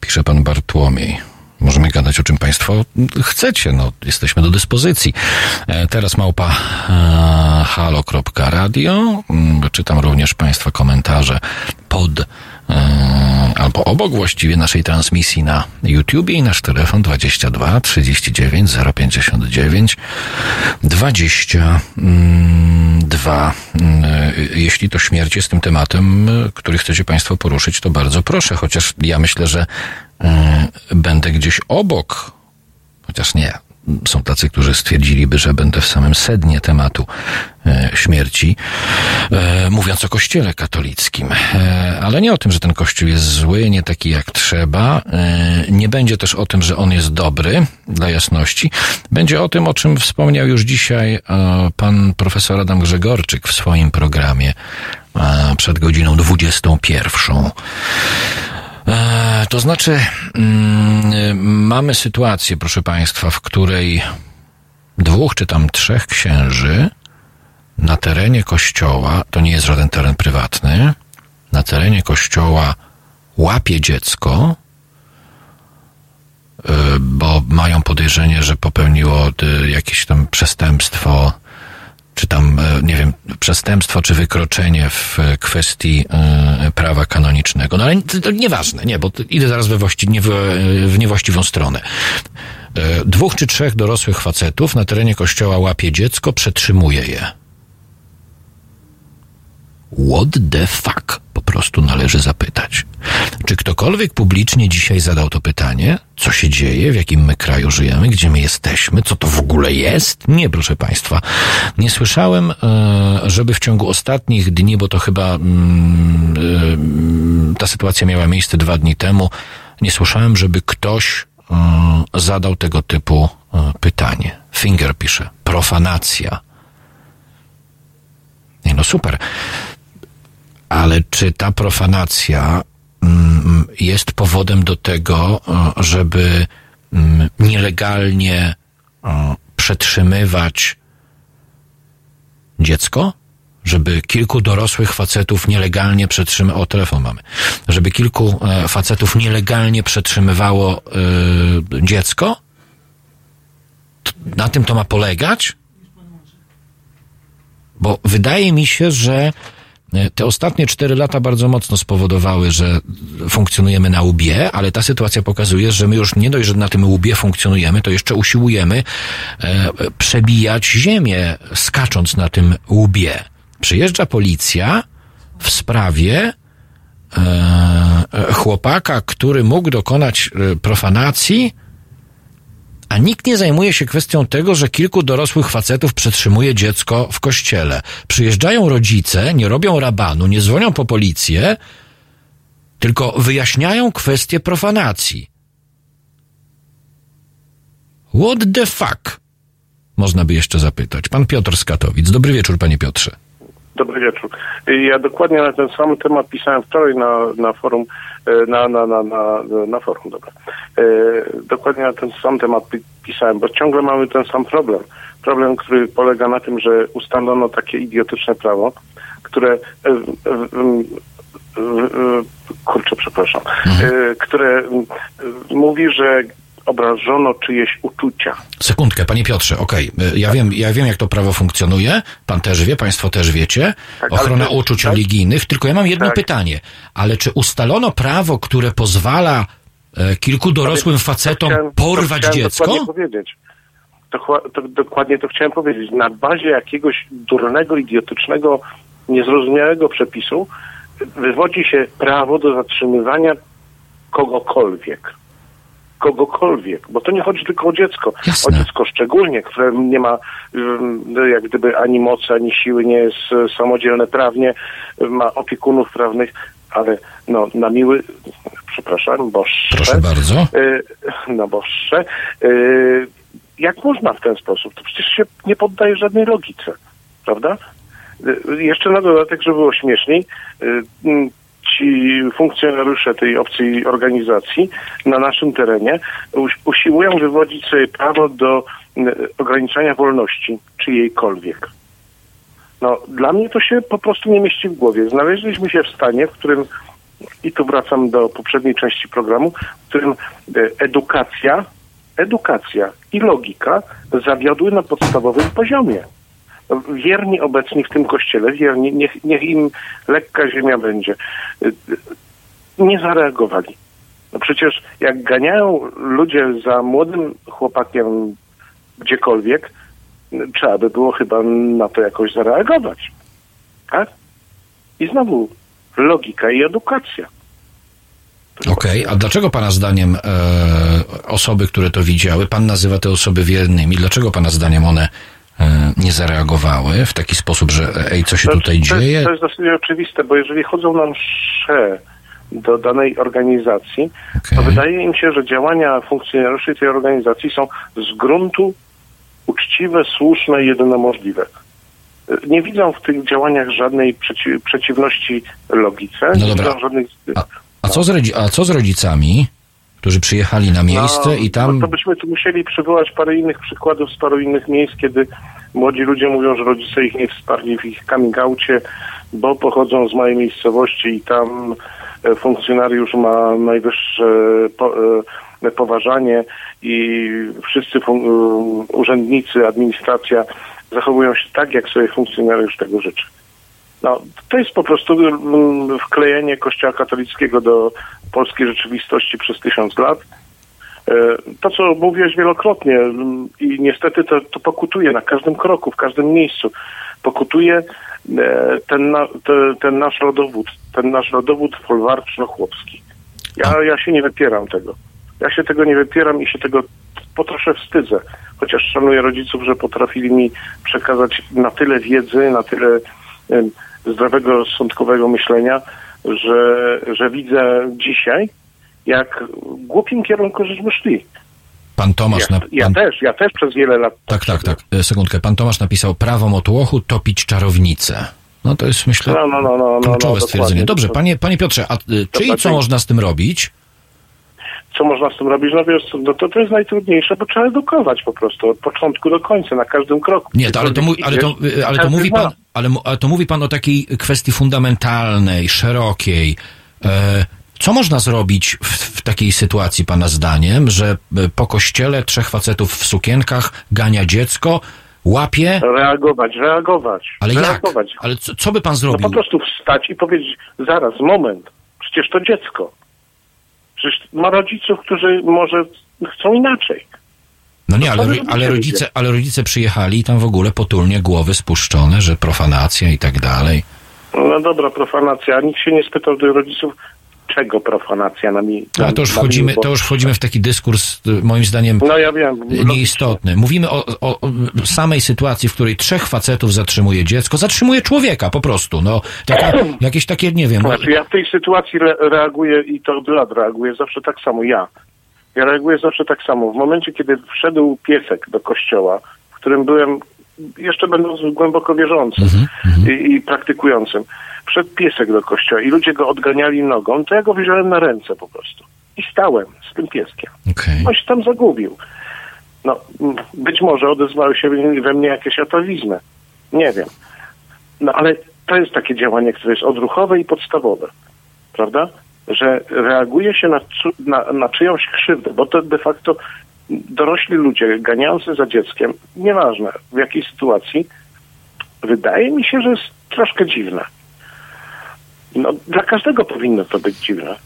Pisze pan Bartłomiej. Możemy gadać o czym Państwo chcecie, no, jesteśmy do dyspozycji. E, teraz małpa e, halo.radio. Mm, Czytam również Państwa komentarze pod albo obok właściwie naszej transmisji na YouTubie i nasz telefon 22 39 059 22. Mm, Jeśli to śmierć jest tym tematem, y, który chcecie Państwo poruszyć, to bardzo proszę, chociaż ja myślę, że y, będę gdzieś obok, chociaż nie. Są tacy, którzy stwierdziliby, że będę w samym sednie tematu e, śmierci, e, mówiąc o kościele katolickim. E, ale nie o tym, że ten kościół jest zły, nie taki jak trzeba. Nie będzie też o tym, że on jest dobry, dla jasności. Będzie o tym, o czym wspomniał już dzisiaj pan profesor Adam Grzegorczyk w swoim programie przed godziną 21. E, To znaczy, mm, mamy sytuację, proszę Państwa, w której dwóch czy tam trzech księży na terenie kościoła, to nie jest żaden teren prywatny, na terenie kościoła łapie dziecko, y, bo mają podejrzenie, że popełniło y, jakieś tam przestępstwo, czy tam, e, nie wiem, przestępstwo, czy wykroczenie w e, kwestii e, prawa kanonicznego. No ale to, nieważne, nie, bo idę zaraz we właści, nie, w, w niewłaściwą stronę. E, Dwóch czy trzech dorosłych facetów na terenie kościoła łapie dziecko, przetrzymuje je. What the fuck? Po prostu należy zapytać. Czy ktokolwiek publicznie dzisiaj zadał to pytanie? Co się dzieje? W jakim my kraju żyjemy? Gdzie my jesteśmy? Co to w ogóle jest? Nie, proszę Państwa. Nie słyszałem, e, żeby w ciągu ostatnich dni, bo to chyba mm, e, ta sytuacja miała miejsce dwa dni temu, nie słyszałem, żeby ktoś e, zadał tego typu pytanie. Finger pisze. Profanacja. Nie no super. Ale czy ta profanacja mm, jest powodem do tego, żeby mm, nielegalnie przetrzymywać dziecko? Żeby kilku dorosłych facetów nielegalnie przetrzymywało, o telefon mamy, żeby kilku e, facetów nielegalnie przetrzymywało e, dziecko? Na tym to ma polegać? Bo wydaje mi się, że te ostatnie cztery lata bardzo mocno spowodowały, że funkcjonujemy na łbie, ale ta sytuacja pokazuje, że my już nie dość, że na tym łbie funkcjonujemy, to jeszcze usiłujemy e, przebijać ziemię, skacząc na tym łbie. Przyjeżdża policja w sprawie e, e, chłopaka, który mógł dokonać e, profanacji, a nikt nie zajmuje się kwestią tego, że kilku dorosłych facetów przetrzymuje dziecko w kościele. Przyjeżdżają rodzice, nie robią rabanu, nie dzwonią po policję, tylko wyjaśniają kwestię profanacji. What the fuck? Można by jeszcze zapytać. Pan Piotr z Katowic. Dobry wieczór, panie Piotrze. Dobry wieczór. Ja dokładnie na ten sam temat pisałem wczoraj na, na forum, e, na, na, na, na, na forum, dobra. E, Dokładnie na ten sam temat pi- pisałem, bo ciągle mamy ten sam problem. Problem, który polega na tym, że ustalono takie idiotyczne prawo, które, e, kurczę, przepraszam, e, które mówi, że obrażono czyjeś uczucia. Sekundkę, panie Piotrze, okej. Y, Ja wiem, ja wiem, jak to prawo funkcjonuje. Pan też wie, państwo też wiecie. Tak, ale Ochrona to- uczuć tak? religijnych. Tylko ja mam jedno Tak. pytanie. Ale czy ustalono prawo, które pozwala e, kilku dorosłym facetom chciałem- porwać to dziecko? Dokładnie powiedzieć. Dokła- to, dokładnie to chciałem powiedzieć. Na bazie jakiegoś durnego, idiotycznego, niezrozumiałego przepisu wywodzi się prawo do zatrzymywania kogokolwiek. Kogokolwiek, bo to nie chodzi tylko o dziecko. Jasne. O dziecko szczególnie, które nie ma ym, jak gdyby ani mocy, ani siły, nie jest e, samodzielne prawnie, ma opiekunów prawnych, ale no, na miły, przepraszam, boższe, Proszę bardzo. y, na boższe, y, jak można w ten sposób? To przecież się nie poddaje żadnej logice, prawda? Y, Jeszcze na dodatek, żeby było śmieszniej, y, mm, ci funkcjonariusze tej obcej organizacji na naszym terenie usiłują wywodzić sobie prawo do y, ograniczania wolności czyjejkolwiek. No, dla mnie to się po prostu nie mieści w głowie. Znaleźliśmy się w stanie, w którym, i tu wracam do poprzedniej części programu, w którym e, edukacja, edukacja i logika zawiodły na podstawowym poziomie. Wierni obecni w tym kościele, wierni, niech, niech im lekka ziemia będzie, nie zareagowali. No przecież jak ganiają ludzie za młodym chłopakiem gdziekolwiek, trzeba by było chyba na to jakoś zareagować. Tak? I znowu logika i edukacja. Okej, a dlaczego pana zdaniem e, osoby, które to widziały, pan nazywa te osoby wiernymi, dlaczego pana zdaniem one nie zareagowały w taki sposób, że e, ej, co się To- tutaj to, dzieje? To jest dosyć oczywiste, bo jeżeli chodzą na msze do danej organizacji, to wydaje im się, że działania funkcjonariuszy tej organizacji są z gruntu uczciwe, słuszne i jedyne możliwe. Nie widzą w tych działaniach żadnej przeci- przeciwności logice, No nie widzą żadnych... A co, z rodzi- a co z rodzicami, którzy przyjechali na miejsce No, i tam... No to byśmy tu musieli przywołać parę innych przykładów z paru innych miejsc, kiedy młodzi ludzie mówią, że rodzice ich nie wsparli w ich coming outie, bo pochodzą z małej miejscowości i tam e, funkcjonariusz ma najwyższe po, e, poważanie i wszyscy fun- e, urzędnicy, administracja zachowują się tak, jak sobie funkcjonariusz tego życzy. No, to jest po prostu mm, wklejenie Kościoła katolickiego do polskiej rzeczywistości przez tysiąc lat. E, To, co mówiłeś wielokrotnie mm, i niestety to, to pokutuje na każdym kroku, w każdym miejscu. Pokutuje e, ten, na, te, ten nasz rodowód, ten nasz rodowód folwarczno-chłopski. Ja, ja się nie wypieram tego. Ja się tego nie wypieram i się tego po trosze wstydzę. Chociaż szanuję rodziców, że potrafili mi przekazać na tyle wiedzy, na tyle zdrowego, sądkowego myślenia, że, że widzę dzisiaj, jak w głupim kierunku żeśmy szli. Pan Tomasz... Ja, ja pan, też, ja też przez wiele lat. tak, tak, tak. E, Sekundkę. Pan Tomasz napisał prawo motłochu topić czarownicę. No to jest, myślę, No, no, no, no, no, kluczowe no, stwierdzenie. Dobrze, panie, panie Piotrze, a y, czy i co można z tym robić? Co można z tym robić? No wiesz, no to, to jest najtrudniejsze, bo trzeba edukować po prostu od początku do końca, na każdym kroku. Nie, to, ale, to, ale, to, Idziesz, ale to mówi pan, ale, to mówi pan o takiej kwestii fundamentalnej, szerokiej. E, co można zrobić w, w takiej sytuacji, pana zdaniem, że e, po kościele trzech facetów w sukienkach gania dziecko, łapie, Reagować, reagować. ale jak? reagować. Ale co, co by pan No zrobił? po prostu wstać i powiedzieć, zaraz, moment, przecież to dziecko. Przecież ma rodziców, którzy może chcą inaczej. No nie, to ale, ale, rodzice, ale rodzice przyjechali i tam w ogóle potulnie głowy spuszczone, że profanacja i tak dalej. No dobra, profanacja. Nikt się nie spytał do rodziców, czego profanacja na mi. No, ale to już, wchodzimy, to już wchodzimy w taki dyskurs, y, moim zdaniem, No ja wiem. nieistotny. Mówimy o, o, o samej sytuacji, w której trzech facetów zatrzymuje dziecko, zatrzymuje człowieka po prostu. No, taka, jakieś takie, nie wiem, Znaczy ja w tej sytuacji re- reaguję i to od lat reaguję zawsze tak samo, ja. Ja reaguję zawsze tak samo. W momencie, kiedy wszedł piesek do kościoła, w którym byłem, jeszcze będąc głęboko wierzącym i, i praktykującym, wszedł piesek do kościoła i ludzie go odganiali nogą, to ja go wziąłem na ręce po prostu. I stałem z tym pieskiem. Okej. On się tam zagubił. No, być może odezwały się we mnie jakieś atawizmy. Nie wiem. No ale to jest takie działanie, które jest odruchowe i podstawowe. Prawda? Że reaguje się na, na, na czyjąś krzywdę, bo to de facto dorośli ludzie ganiający za dzieckiem, nieważne w jakiej sytuacji, wydaje mi się, że jest troszkę dziwne. No, dla każdego powinno to być dziwne.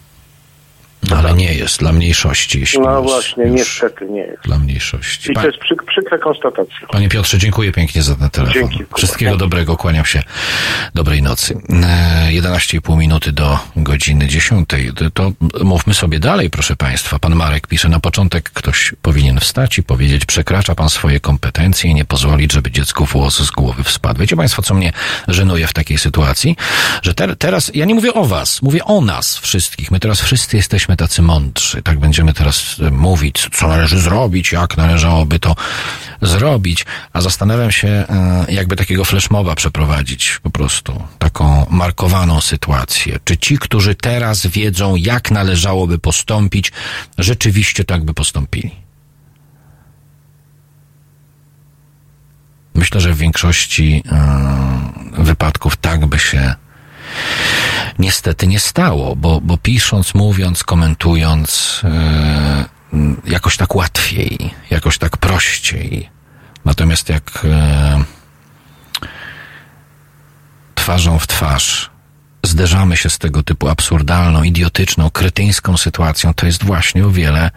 Ale nie jest dla mniejszości. Jeśli No właśnie, niestety nie jest. Dla mniejszości. I to jest przyk- przykra konstatacja. Panie Piotrze, dziękuję pięknie za ten telefon. Dzięki. Wszystkiego dobrego, kłaniam się. Dobrej nocy. E, 11,5 minuty do godziny 10. To- mówmy sobie dalej, proszę Państwa. Pan Marek pisze, na początek ktoś powinien wstać i powiedzieć, przekracza Pan swoje kompetencje i nie pozwolić, żeby dziecku włos z głowy wspadł. Wiecie Państwo, co mnie żenuje w takiej sytuacji? Że ter- teraz, ja nie mówię o Was, mówię o nas wszystkich. My teraz wszyscy jesteśmy tacy mądrzy. Tak będziemy teraz e, mówić, co należy zrobić, jak należałoby to zrobić. A zastanawiam się, e, jakby takiego flashmoba przeprowadzić po prostu. Taką markowaną sytuację. Czy ci, którzy teraz wiedzą, jak należałoby postąpić, rzeczywiście tak by postąpili? Myślę, że w większości e, wypadków tak by się niestety nie stało, bo, bo pisząc, mówiąc, komentując, yy, jakoś tak łatwiej, jakoś tak prościej. Natomiast jak yy, twarzą w twarz zderzamy się z tego typu absurdalną, idiotyczną, kretyńską sytuacją, to jest właśnie o wiele,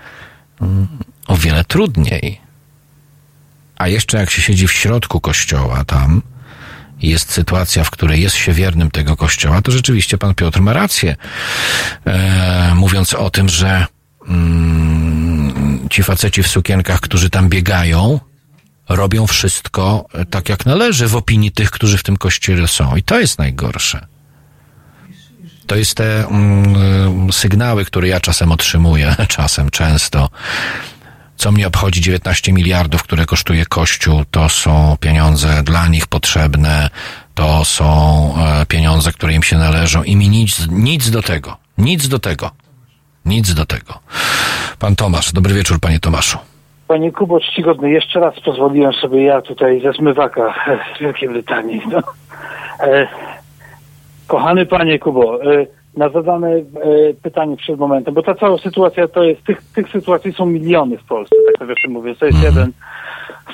mm, o wiele trudniej. A jeszcze jak się siedzi w środku kościoła tam, jest sytuacja, w której jest się wiernym tego kościoła, to rzeczywiście pan Piotr ma rację, e, mówiąc o tym, że mm, ci faceci w sukienkach, którzy tam biegają, robią wszystko tak, jak należy w opinii tych, którzy w tym kościele są. I to jest najgorsze. To jest te mm, sygnały, które ja czasem otrzymuję, czasem, często. Co mnie obchodzi 19 miliardów, które kosztuje Kościół, to są pieniądze dla nich potrzebne, to są e, pieniądze, które im się należą i mi nic, nic do tego, nic do tego, nic do tego. Pan Tomasz, dobry wieczór, panie Tomaszu. Panie Kubo, czcigodny, jeszcze raz pozwoliłem sobie ja tutaj ze zmywaka z Wielkiej Brytanii. No. E, kochany panie Kubo, e, na zadane e, pytanie przed momentem, bo ta cała sytuacja to jest, tych, tych sytuacji są miliony w Polsce, tak nawiasem mówię, to jest jeden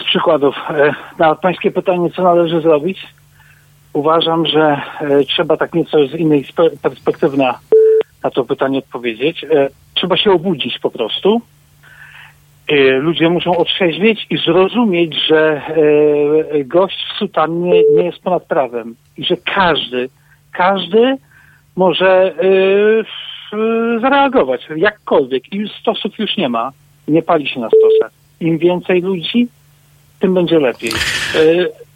z przykładów. E, na pańskie pytanie, co należy zrobić, uważam, że e, trzeba tak nieco z innej spe- perspektywy na, na to pytanie odpowiedzieć. E, trzeba się obudzić po prostu. E, ludzie muszą otrzeźwieć i zrozumieć, że e, gość w sutannie nie jest ponad prawem i że każdy, każdy może f- zareagować jakkolwiek i stosów już nie ma. Nie pali się na stosach. Im więcej ludzi, tym będzie lepiej.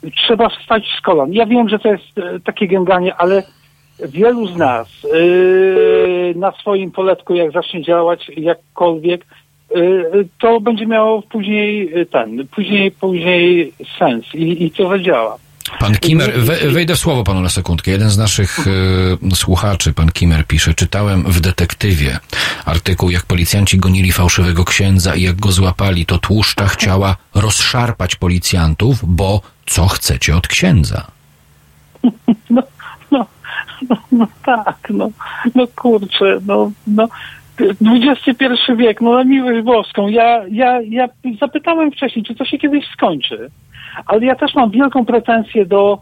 E, trzeba wstać z kolan. Ja wiem, że to jest e, takie gęganie, ale wielu z nas e, na swoim poletku, jak zacznie działać jakkolwiek, e, to będzie miało później ten, później, później sens i, i to zadziała. Pan Kimer, we, wejdę w słowo panu na sekundkę. Jeden z naszych e, słuchaczy, pan Kimer, pisze, czytałem w detektywie artykuł, jak policjanci gonili fałszywego księdza i jak go złapali, to tłuszcza chciała rozszarpać policjantów, bo co chcecie od księdza? No, no, no, no tak, no, no kurczę, no, no. XXI wiek, no na miłość boską. Ja, ja, ja zapytałem wcześniej, czy to się kiedyś skończy, ale ja też mam wielką pretensję do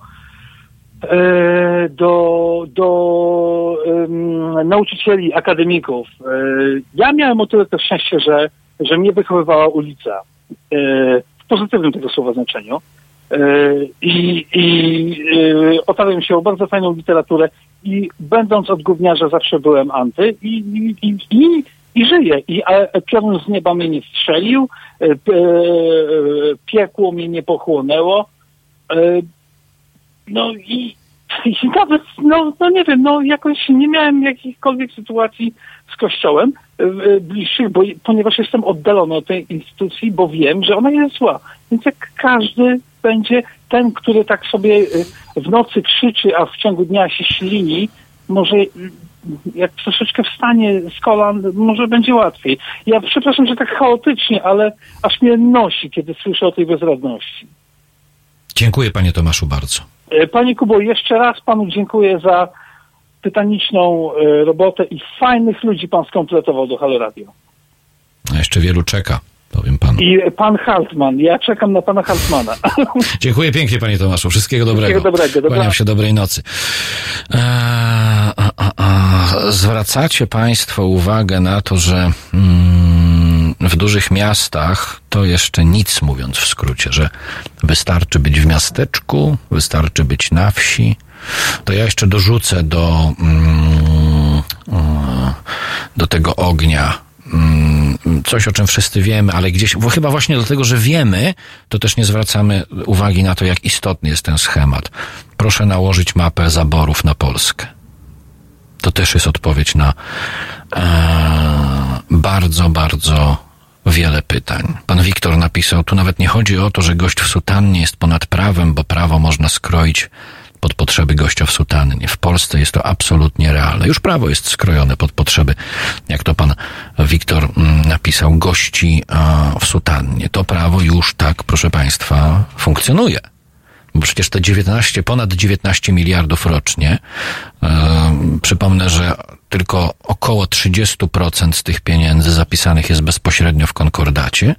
e, do, do em, nauczycieli, akademików. E, ja miałem o tyle to szczęście, że, że mnie wychowywała ulica e, w pozytywnym tego słowa znaczeniu. I, i otarłem się o bardzo fajną literaturę i będąc od gówniarza zawsze byłem anty i, i, i, i, żyję. I piorun z nieba mnie nie strzelił, e, e, piekło mnie nie pochłonęło. E, no i, i nawet, no, no nie wiem, no jakoś nie miałem jakichkolwiek sytuacji z kościołem bliższych, bo, ponieważ jestem oddalony od tej instytucji, bo wiem, że ona jest zła. Więc jak każdy będzie ten, który tak sobie w nocy krzyczy, a w ciągu dnia się ślini, może jak troszeczkę wstanie z kolan, może będzie łatwiej. Ja przepraszam, że tak chaotycznie, ale aż mnie nosi, kiedy słyszę o tej bezradności. Dziękuję panie Tomaszu bardzo. E, Panie Kubo, jeszcze raz panu dziękuję za tytaniczną e, robotę i fajnych ludzi pan skompletował do Halo Radio. A jeszcze wielu czeka, powiem panu. I pan Hartman, ja czekam na pana Hartmana. Dziękuję pięknie, panie Tomaszu. Wszystkiego dobrego. Wszystkiego dobrego. Kłaniam się dobrej nocy. Eee, a, a, a, zwracacie państwo uwagę na to, że mm, w dużych miastach to jeszcze nic, mówiąc w skrócie, że wystarczy być w miasteczku, wystarczy być na wsi. To ja jeszcze dorzucę do, mm, do tego ognia mm, coś, o czym wszyscy wiemy, ale gdzieś, bo chyba właśnie dlatego, że wiemy, to też nie zwracamy uwagi na to, jak istotny jest ten schemat. Proszę nałożyć mapę zaborów na Polskę. To też jest odpowiedź na e, bardzo, bardzo wiele pytań. Pan Wiktor napisał, tu nawet nie chodzi o to, że gość w sutannie jest ponad prawem, bo prawo można skroić pod potrzeby gościa w sutannie. W Polsce jest to absolutnie realne. Już prawo jest skrojone pod potrzeby, jak to pan Wiktor mm, napisał, gości w sutannie. To prawo już tak, proszę państwa, funkcjonuje. bo przecież te 19, ponad 19 miliardów rocznie, e, przypomnę, że tylko około 30% z tych pieniędzy zapisanych jest bezpośrednio w konkordacie,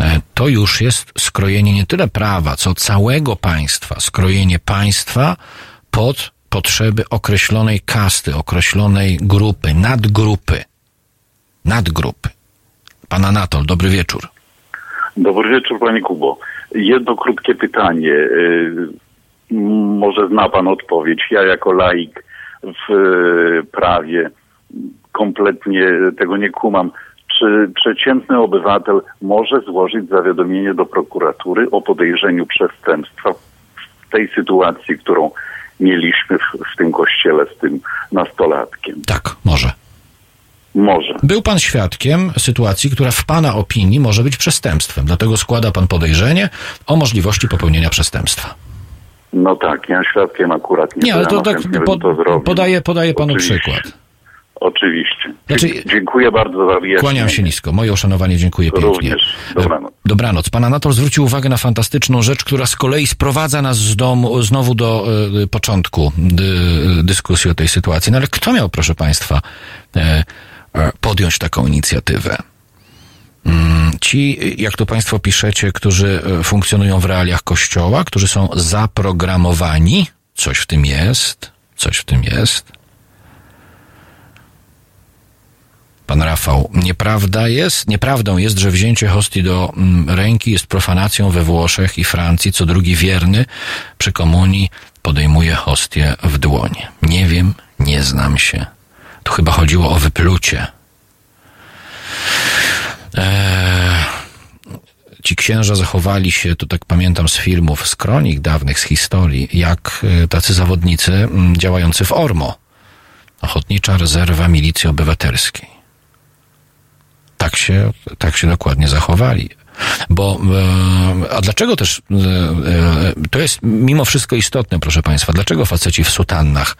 e, to już jest skrojenie nie tyle prawa, co całego państwa, skrojenie państwa pod potrzeby określonej kasty, określonej grupy, nadgrupy, nadgrupy. Pan Anatol, dobry wieczór. Dobry wieczór, panie Kubo. Jedno krótkie pytanie. M, Może zna pan odpowiedź. Ja jako laik w y, prawie kompletnie tego nie kumam. Czy przeciętny obywatel może złożyć zawiadomienie do prokuratury o podejrzeniu przestępstwa w tej sytuacji, którą mieliśmy w, w tym kościele z tym nastolatkiem? Tak, może. Może. Był pan świadkiem sytuacji, która w pana opinii może być przestępstwem, dlatego składa pan podejrzenie o możliwości popełnienia przestępstwa. No tak, ja świadkiem akurat nie, Nie, ale to tak po, to zrobił. podaję, podaję panu Oczywiście. przykład. Oczywiście. Znaczy- Dziękuję bardzo za wyjaśnienie. Kłaniam się nisko. Moje uszanowanie, dziękuję pięknie. Również. Dobranoc. Dobranoc. Pan Anatol zwrócił uwagę na fantastyczną rzecz, która z kolei sprowadza nas z domu, znowu do e, początku dy, dyskusji o tej sytuacji. No ale kto miał, proszę Państwa, e, e, podjąć taką inicjatywę? Mm, Ci, jak to Państwo piszecie, którzy e, funkcjonują w realiach Kościoła, którzy są zaprogramowani, coś w tym jest, coś w tym jest, Pan Rafał, nieprawda jest, nieprawdą jest, że wzięcie hostii do mm, ręki jest profanacją we Włoszech i Francji. Co drugi wierny przy komunii podejmuje hostię w dłonie. Nie wiem, nie znam się. Tu chyba chodziło o wyplucie. Eee, ci księża zachowali się, to tak pamiętam z filmów, z kronik dawnych, z historii, jak e, tacy zawodnicy mm, działający w ORMO. Ochotnicza Rezerwa Milicji Obywatelskiej tak się, tak się dokładnie zachowali. Bo, e, a dlaczego też, e, to jest mimo wszystko istotne, proszę Państwa, dlaczego faceci w sutannach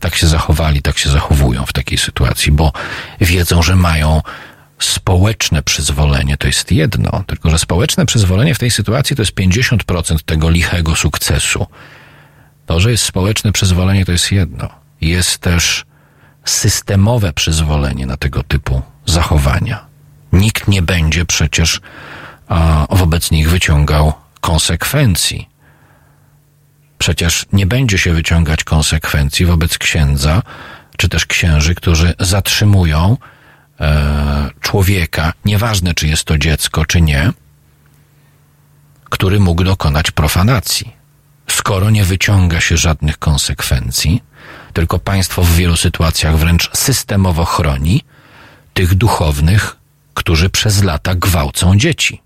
tak się zachowali, tak się zachowują w takiej sytuacji? Bo wiedzą, że mają społeczne przyzwolenie, to jest jedno, tylko że społeczne przyzwolenie w tej sytuacji to jest 50% tego lichego sukcesu. To, że jest społeczne przyzwolenie, to jest jedno. Jest też systemowe przyzwolenie na tego typu zachowania. Nikt nie będzie przecież a, wobec nich wyciągał konsekwencji. Przecież nie będzie się wyciągać konsekwencji wobec księdza, czy też księży, którzy zatrzymują człowieka, nieważne czy jest to dziecko, czy nie, który mógł dokonać profanacji. Skoro nie wyciąga się żadnych konsekwencji, tylko państwo w wielu sytuacjach wręcz systemowo chroni tych duchownych, którzy przez lata gwałcą dzieci.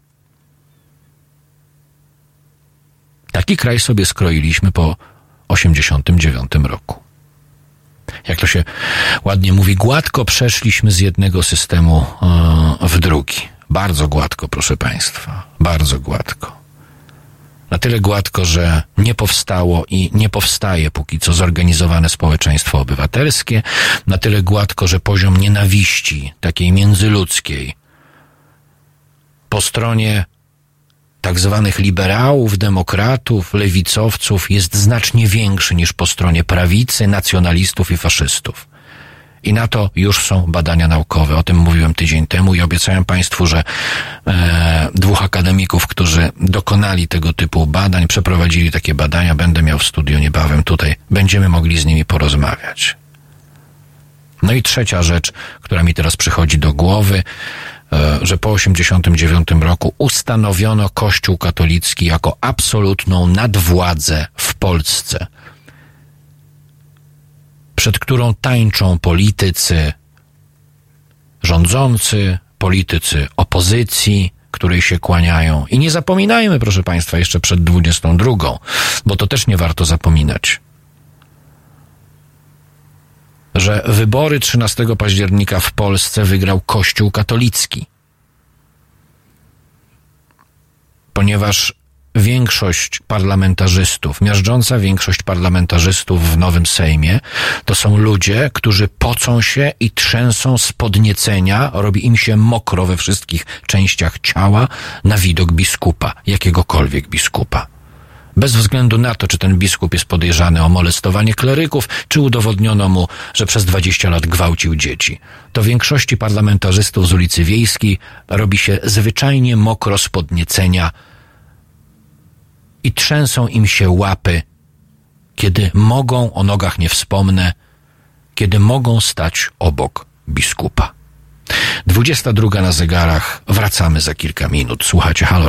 Taki kraj sobie skroiliśmy po 89 roku. Jak to się ładnie mówi, gładko przeszliśmy z jednego systemu e, w drugi. Bardzo gładko, proszę Państwa. Bardzo gładko. Na tyle gładko, że nie powstało i nie powstaje póki co zorganizowane społeczeństwo obywatelskie. Na tyle gładko, że poziom nienawiści, takiej międzyludzkiej, po stronie tak zwanych liberałów, demokratów, lewicowców jest znacznie większy niż po stronie prawicy, nacjonalistów i faszystów. I na to już są badania naukowe. O tym mówiłem tydzień temu i obiecałem Państwu, że e, dwóch akademików, którzy dokonali tego typu badań, przeprowadzili takie badania, będę miał w studiu niebawem tutaj, będziemy mogli z nimi porozmawiać. No i trzecia rzecz, która mi teraz przychodzi do głowy, że po 89 roku ustanowiono Kościół katolicki jako absolutną nadwładzę w Polsce przed którą tańczą politycy rządzący, politycy opozycji, której się kłaniają. I nie zapominajmy, proszę Państwa, jeszcze przed 22, bo to też nie warto zapominać, że wybory 13 października w Polsce wygrał Kościół katolicki. Ponieważ większość parlamentarzystów, miażdżąca większość parlamentarzystów w Nowym Sejmie, to są ludzie, którzy pocą się i trzęsą z podniecenia, robi im się mokro we wszystkich częściach ciała na widok biskupa, jakiegokolwiek biskupa. Bez względu na to, czy ten biskup jest podejrzany o molestowanie kleryków, czy udowodniono mu, że przez 20 lat gwałcił dzieci. To większości parlamentarzystów z ulicy Wiejskiej robi się zwyczajnie mokro z podniecenia i trzęsą im się łapy, kiedy mogą, o nogach nie wspomnę, kiedy mogą stać obok biskupa. 22 na zegarach, wracamy za kilka minut. Słuchacie Halo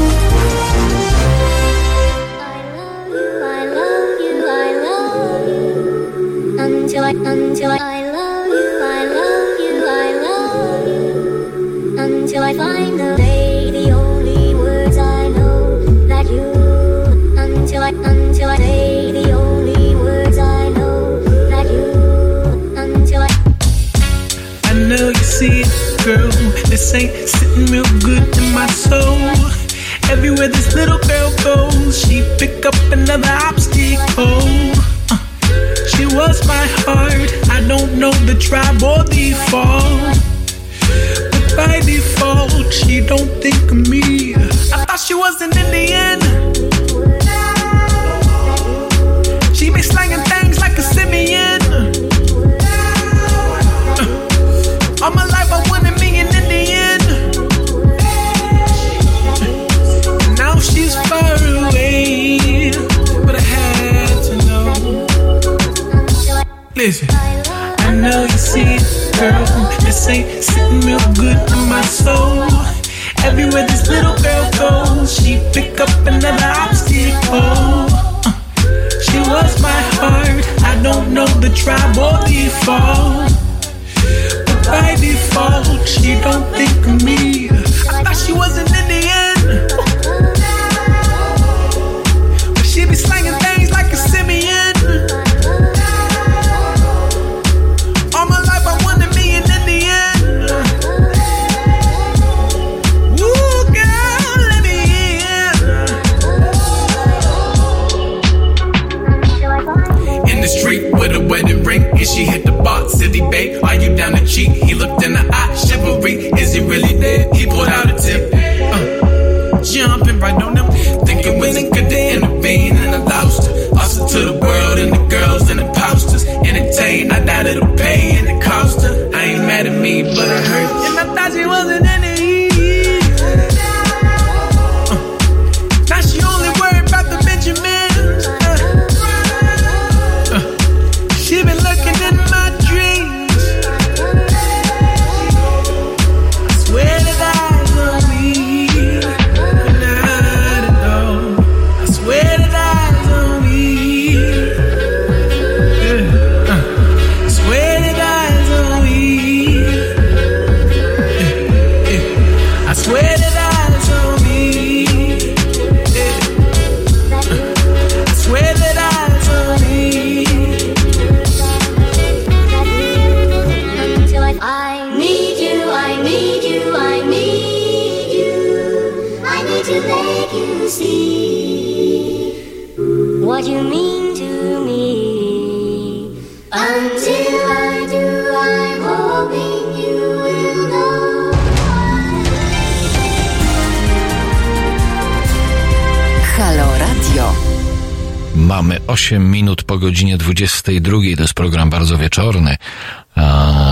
This little girl goes, she pick up another obstacle. Uh, she was my heart. I don't know the tribe or the fall. But by default, she don't think of me. I thought she was an Indian. Ain't sitting real good in my soul. Everywhere this little girl goes, she pick up another obstacle. Uh, she was my heart. I don't know the tribe or the. But by default, she don't think of me. I thought she was jumping right on them. 8 minut po godzinie 22. To jest program bardzo wieczorny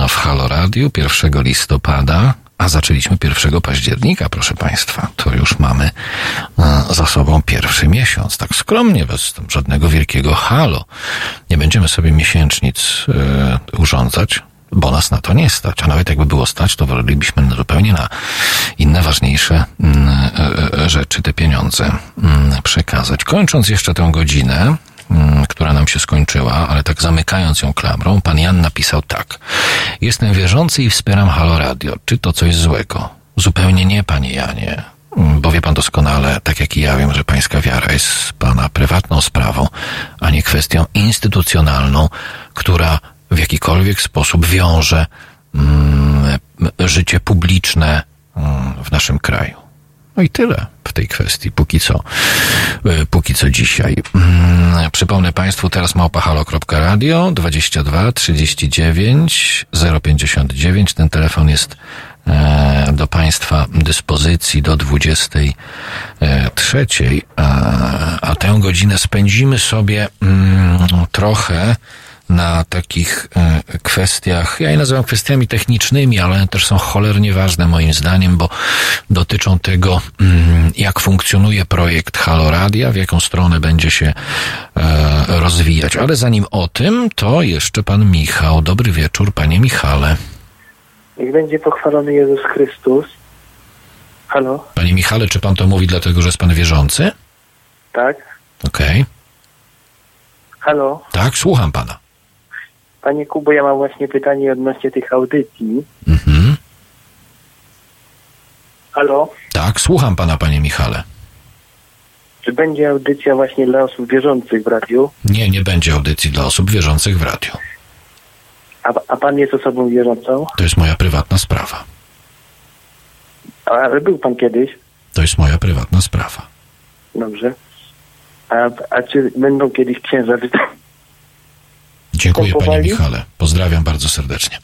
w Halo Radio 1 listopada, a zaczęliśmy 1 października, proszę Państwa. To już mamy za sobą pierwszy miesiąc. Tak skromnie, bez żadnego wielkiego halo. Nie będziemy sobie miesięcznic e, urządzać, bo nas na to nie stać. A nawet jakby było stać, to wolelibyśmy zupełnie na inne ważniejsze mm, e, e, rzeczy te pieniądze mm, przekazać. Kończąc jeszcze tę godzinę, która nam się skończyła, ale tak zamykając ją klamrą, pan Jan napisał tak. Jestem wierzący i wspieram Halo Radio. Czy to coś złego? Zupełnie nie, panie Janie. Mm, Bo wie pan doskonale, tak jak i ja wiem, że pańska wiara jest pana prywatną sprawą, a nie kwestią instytucjonalną, która w jakikolwiek sposób wiąże mm, życie publiczne mm, w naszym kraju. No i tyle w tej kwestii, póki co, e, póki co dzisiaj. Mm, Przypomnę Państwu teraz małpahalo.radio 22 39 059. Ten telefon jest e, do Państwa dyspozycji do 23, a, a tę godzinę spędzimy sobie mm, trochę na takich e, kwestiach, ja je nazywam kwestiami technicznymi, ale też są cholernie ważne moim zdaniem, bo dotyczą tego, mm, jak funkcjonuje projekt Halo Radia, w jaką stronę będzie się e, rozwijać. Ale zanim o tym, to jeszcze pan Michał. Dobry wieczór, panie Michale. Niech będzie pochwalony Jezus Chrystus. Halo? Panie Michale, czy pan to mówi dlatego, że jest pan wierzący? Tak? Okej. Halo? Tak, słucham pana. Panie Kubo, ja mam właśnie pytanie odnośnie tych audycji. Mhm. Halo? Tak, słucham pana, panie Michale. Czy będzie audycja właśnie dla osób wierzących w radiu? Nie, nie będzie audycji dla osób wierzących w radiu. A, a pan jest osobą wierzącą? To jest moja prywatna sprawa. A, ale był pan kiedyś? To jest moja prywatna sprawa. Dobrze. A, a czy będą kiedyś księża Dziękuję panie? Michale. Pozdrawiam bardzo serdecznie.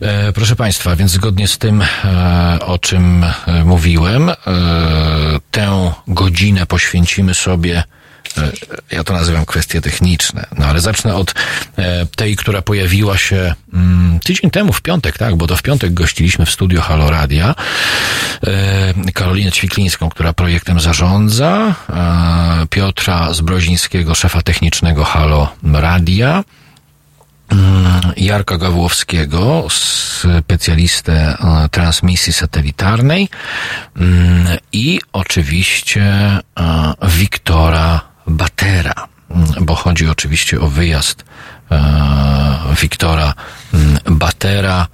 E, proszę państwa, więc zgodnie z tym, e, o czym e, mówiłem, e, tę godzinę poświęcimy sobie e, ja to nazywam kwestie techniczne, no ale zacznę od e, tej, która pojawiła się mm, tydzień temu w piątek, tak, bo to w piątek gościliśmy w studio Halo Radia Karolinę Ćwiklińską, która projektem zarządza, Piotra Zbrozińskiego, szefa technicznego Halo Radia, Jarka Gawłowskiego, specjalistę e, transmisji satelitarnej mm, i oczywiście e, Wiktora Batera, mm, bo chodzi oczywiście o wyjazd e, Wiktora mm, Batera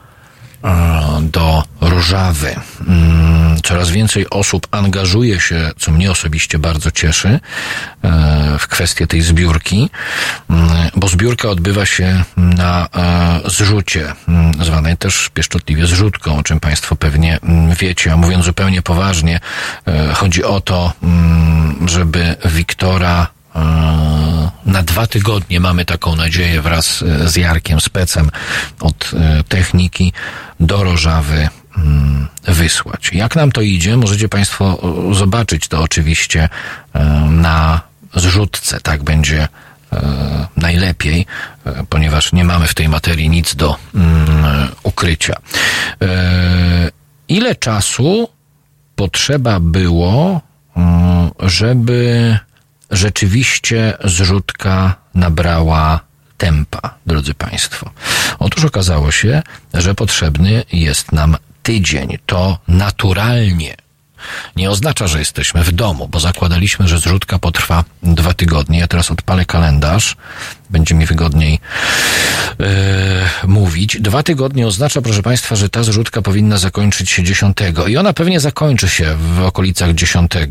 do Rożawy. Mm, Coraz więcej osób angażuje się, co mnie osobiście bardzo cieszy, e, w kwestię tej zbiórki, mm, bo zbiórka odbywa się na e, zrzucie, mm, zwanej też pieszczotliwie zrzutką, o czym Państwo pewnie mm, wiecie, a mówiąc zupełnie poważnie, e, chodzi o to, mm, żeby Wiktora na dwa tygodnie mamy taką nadzieję wraz e, z Jarkiem Specem od e, techniki do Rożawy mm, wysłać. Jak nam to idzie, możecie Państwo e, zobaczyć to oczywiście na zrzutce. Tak będzie najlepiej, ponieważ nie mamy w tej materii nic do mm, ukrycia. Ile czasu potrzeba było, mm, żeby rzeczywiście zrzutka nabrała tempa, drodzy Państwo. Otóż okazało się, że potrzebny jest nam tydzień. To naturalnie nie oznacza, że jesteśmy w domu, bo zakładaliśmy, że zrzutka potrwa dwa tygodnie. Ja teraz odpalę kalendarz, będzie mi wygodniej e, mówić. Dwa tygodnie oznacza, proszę Państwa, że ta zrzutka powinna zakończyć się 10 i ona pewnie zakończy się w okolicach 10, e,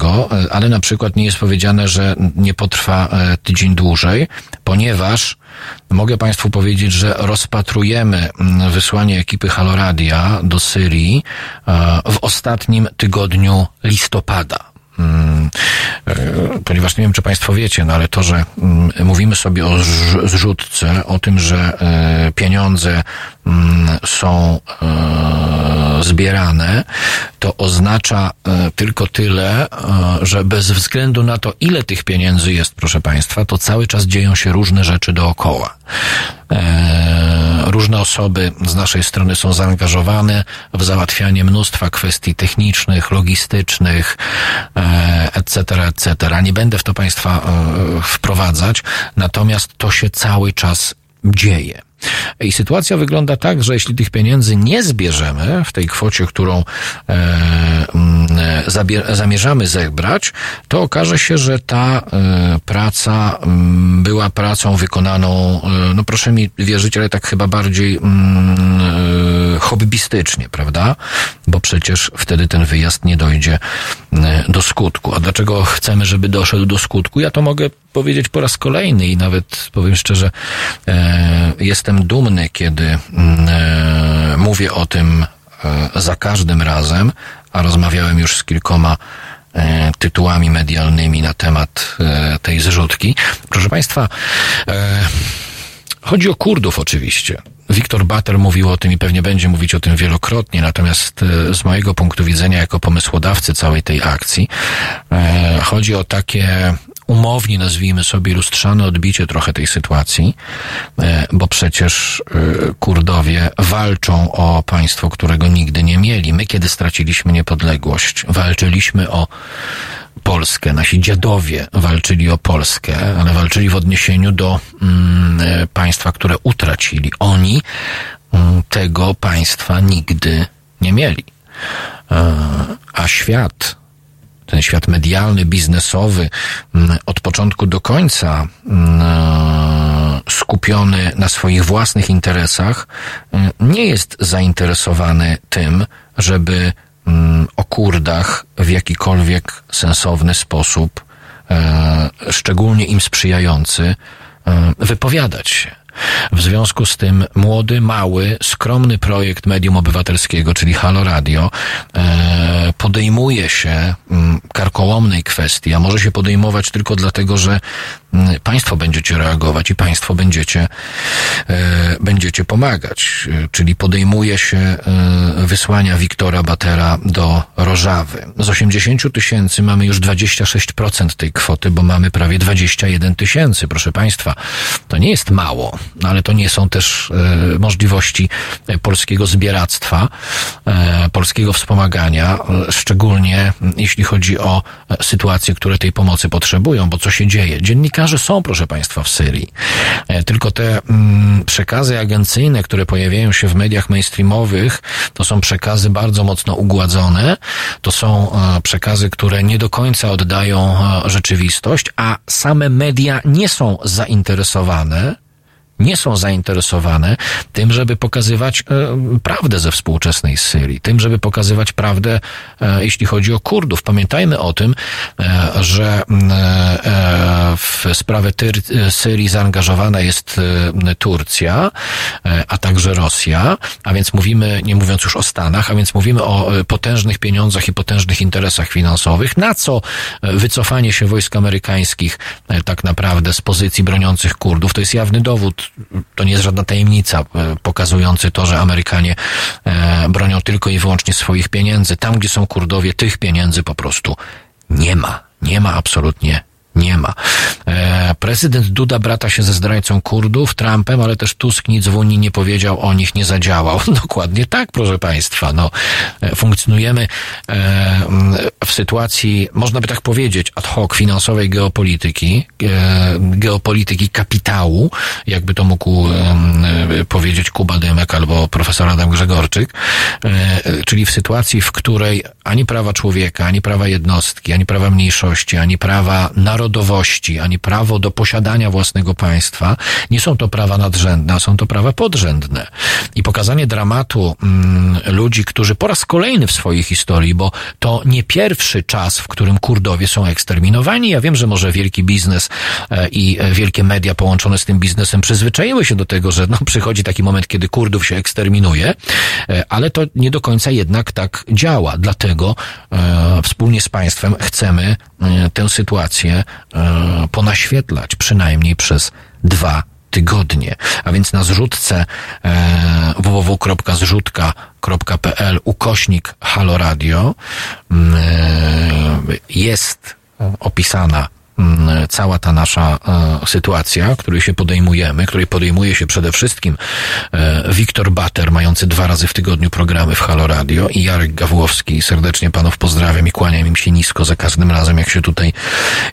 ale na przykład nie jest powiedziane, że nie potrwa e, tydzień dłużej, ponieważ mogę Państwu powiedzieć, że rozpatrujemy wysłanie ekipy Haloradia do Syrii w ostatnim tygodniu listopada. Mm, e, Ponieważ nie wiem, czy Państwo wiecie, no ale to, że mm, mówimy sobie o zrz- zrzutce, o tym, że e, pieniądze mm, są e, zbierane, to oznacza e, tylko tyle, e, że bez względu na to, ile tych pieniędzy jest, proszę Państwa, to cały czas dzieją się różne rzeczy dookoła. E, Różne osoby z naszej strony są zaangażowane w załatwianie mnóstwa kwestii technicznych, logistycznych, etc., etc. Nie będę w to Państwa wprowadzać, natomiast to się cały czas dzieje. I sytuacja wygląda tak, że jeśli tych pieniędzy nie zbierzemy w tej kwocie, którą e, mm, zabie- zamierzamy zebrać, to okaże się, że ta e, praca mm, była pracą wykonaną, e, no proszę mi wierzyć, ale tak chyba bardziej mm, e, hobbystycznie, prawda? Bo przecież wtedy ten wyjazd nie dojdzie e, do skutku. A dlaczego chcemy, żeby doszedł do skutku? Ja to mogę powiedzieć po raz kolejny i nawet powiem szczerze, e, jestem dumny, kiedy mm, e, mówię o tym za każdym razem, a rozmawiałem już z kilkoma tytułami medialnymi na temat tej zrzutki. Proszę Państwa, chodzi o Kurdów oczywiście. Wiktor Bater mówił o tym i pewnie będzie mówić o tym wielokrotnie, natomiast e, z mojego punktu widzenia, jako pomysłodawcy całej tej akcji, e, chodzi o takie umownie, nazwijmy sobie, lustrzane odbicie trochę tej sytuacji, e, bo przecież Kurdowie walczą o państwo, którego nigdy nie mieli. My, kiedy straciliśmy niepodległość, walczyliśmy o Polskę. Nasi dziadowie walczyli o Polskę, ale walczyli w odniesieniu do mm, e, państwa, które utracili. Oni mm, tego państwa nigdy nie mieli. E, a świat, ten świat medialny, biznesowy, mm, od początku do końca mm, e, skupiony na swoich własnych interesach, e, nie jest zainteresowany tym, żeby o Kurdach w jakikolwiek sensowny sposób, e, szczególnie im sprzyjający, e, wypowiadać się. W związku z tym młody, mały, skromny projekt medium obywatelskiego, czyli Halo Radio, e, podejmuje się mm, karkołomnej kwestii, a może się podejmować tylko dlatego, że mm, państwo będziecie reagować i państwo będziecie, e, będziecie pomagać. E, Czyli podejmuje się e, wysłania Wiktora Batera do Rożawy. Z 80 tysięcy mamy już 26% tej kwoty, bo mamy prawie 21 tysięcy. Proszę Państwa, to nie jest mało, ale to nie są też możliwości polskiego zbieractwa, polskiego wspomagania, szczególnie jeśli chodzi o sytuacje, które tej pomocy potrzebują, bo co się dzieje? Dziennikarze są, proszę Państwa, w Syrii. E, Tylko te mm, przekazy agencyjne, które pojawiają się w mediach mainstreamowych, to są przekazy bardzo mocno ugładzone, to są e, przekazy, które nie do końca oddają e, rzeczywistość, a same media nie są zainteresowane nie są zainteresowane tym, żeby pokazywać e, prawdę ze współczesnej Syrii, tym, żeby pokazywać prawdę, e, jeśli chodzi o Kurdów. Pamiętajmy o tym, e, że w sprawę Syrii zaangażowana jest Turcja, a także Rosja, a więc mówimy, nie mówiąc już o Stanach, a więc mówimy o potężnych pieniądzach i potężnych interesach finansowych, na co wycofanie się wojsk amerykańskich tak naprawdę z pozycji broniących Kurdów, to jest jawny dowód, to nie jest żadna tajemnica e, pokazujący to, że Amerykanie e, bronią tylko i wyłącznie swoich pieniędzy. Tam, gdzie są Kurdowie, tych pieniędzy po prostu nie ma. Nie ma absolutnie nie ma. E, prezydent Duda brata się ze zdrajcą Kurdów, Trumpem, ale też Tusk nic w Unii nie powiedział o nich, nie zadziałał. Dokładnie tak, proszę Państwa. No, e, funkcjonujemy e, w sytuacji, można by tak powiedzieć, ad hoc finansowej geopolityki, e, geopolityki kapitału, jakby to mógł e, powiedzieć Kuba Dymek albo profesor Adam Grzegorczyk, e, czyli w sytuacji, w której ani prawa człowieka, ani prawa jednostki, ani prawa mniejszości, ani prawa narodowości, ani prawo do posiadania własnego państwa nie są to prawa nadrzędne, a są to prawa podrzędne. I pokazanie dramatu mm, ludzi, którzy po raz kolejny w swojej historii, bo to nie pierwszy czas, w którym Kurdowie są eksterminowani. Ja wiem, że może wielki biznes e, i e, wielkie media połączone z tym biznesem przyzwyczaiły się do tego, że no, przychodzi taki moment, kiedy Kurdów się eksterminuje, e, ale to nie do końca jednak tak działa. Dlatego e, wspólnie z państwem chcemy e, tę sytuację ponaświetlać przynajmniej przez dwa tygodnie. A więc na zrzutce e, www.zrzutka.pl ukośnik Halo Radio mm, e, jest opisana cała ta nasza e, sytuacja, której się podejmujemy, której podejmuje się przede wszystkim e, Wiktor Bater, mający dwa razy w tygodniu programy w Halo Radio i Jarek Gawłowski. Serdecznie panów pozdrawiam i kłaniam im się nisko za każdym razem, jak się tutaj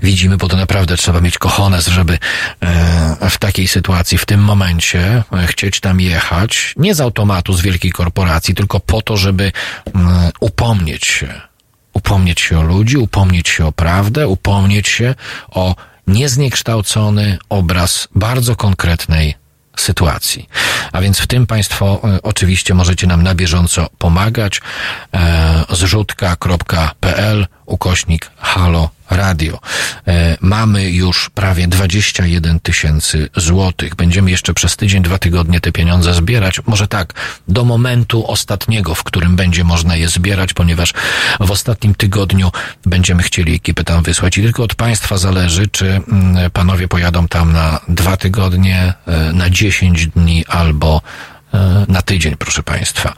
widzimy, bo to naprawdę trzeba mieć kochones, żeby e, w takiej sytuacji, w tym momencie e, chcieć tam jechać, nie z automatu z wielkiej korporacji, tylko po to, żeby mm, upomnieć się upomnieć się o ludzi, upomnieć się o prawdę, upomnieć się o niezniekształcony obraz bardzo konkretnej sytuacji. A więc w tym Państwo e, oczywiście możecie nam na bieżąco pomagać. E, zrzutka.pl ukośnik halo radio. E, mamy już prawie 21 tysięcy złotych. Będziemy jeszcze przez tydzień, dwa tygodnie te pieniądze zbierać. Może tak, do momentu ostatniego, w którym będzie można je zbierać, ponieważ w ostatnim tygodniu będziemy chcieli ekipę tam wysłać i tylko od Państwa zależy, czy mm, panowie pojadą tam na dwa tygodnie, e, na 10 dni albo e, na tydzień, proszę Państwa.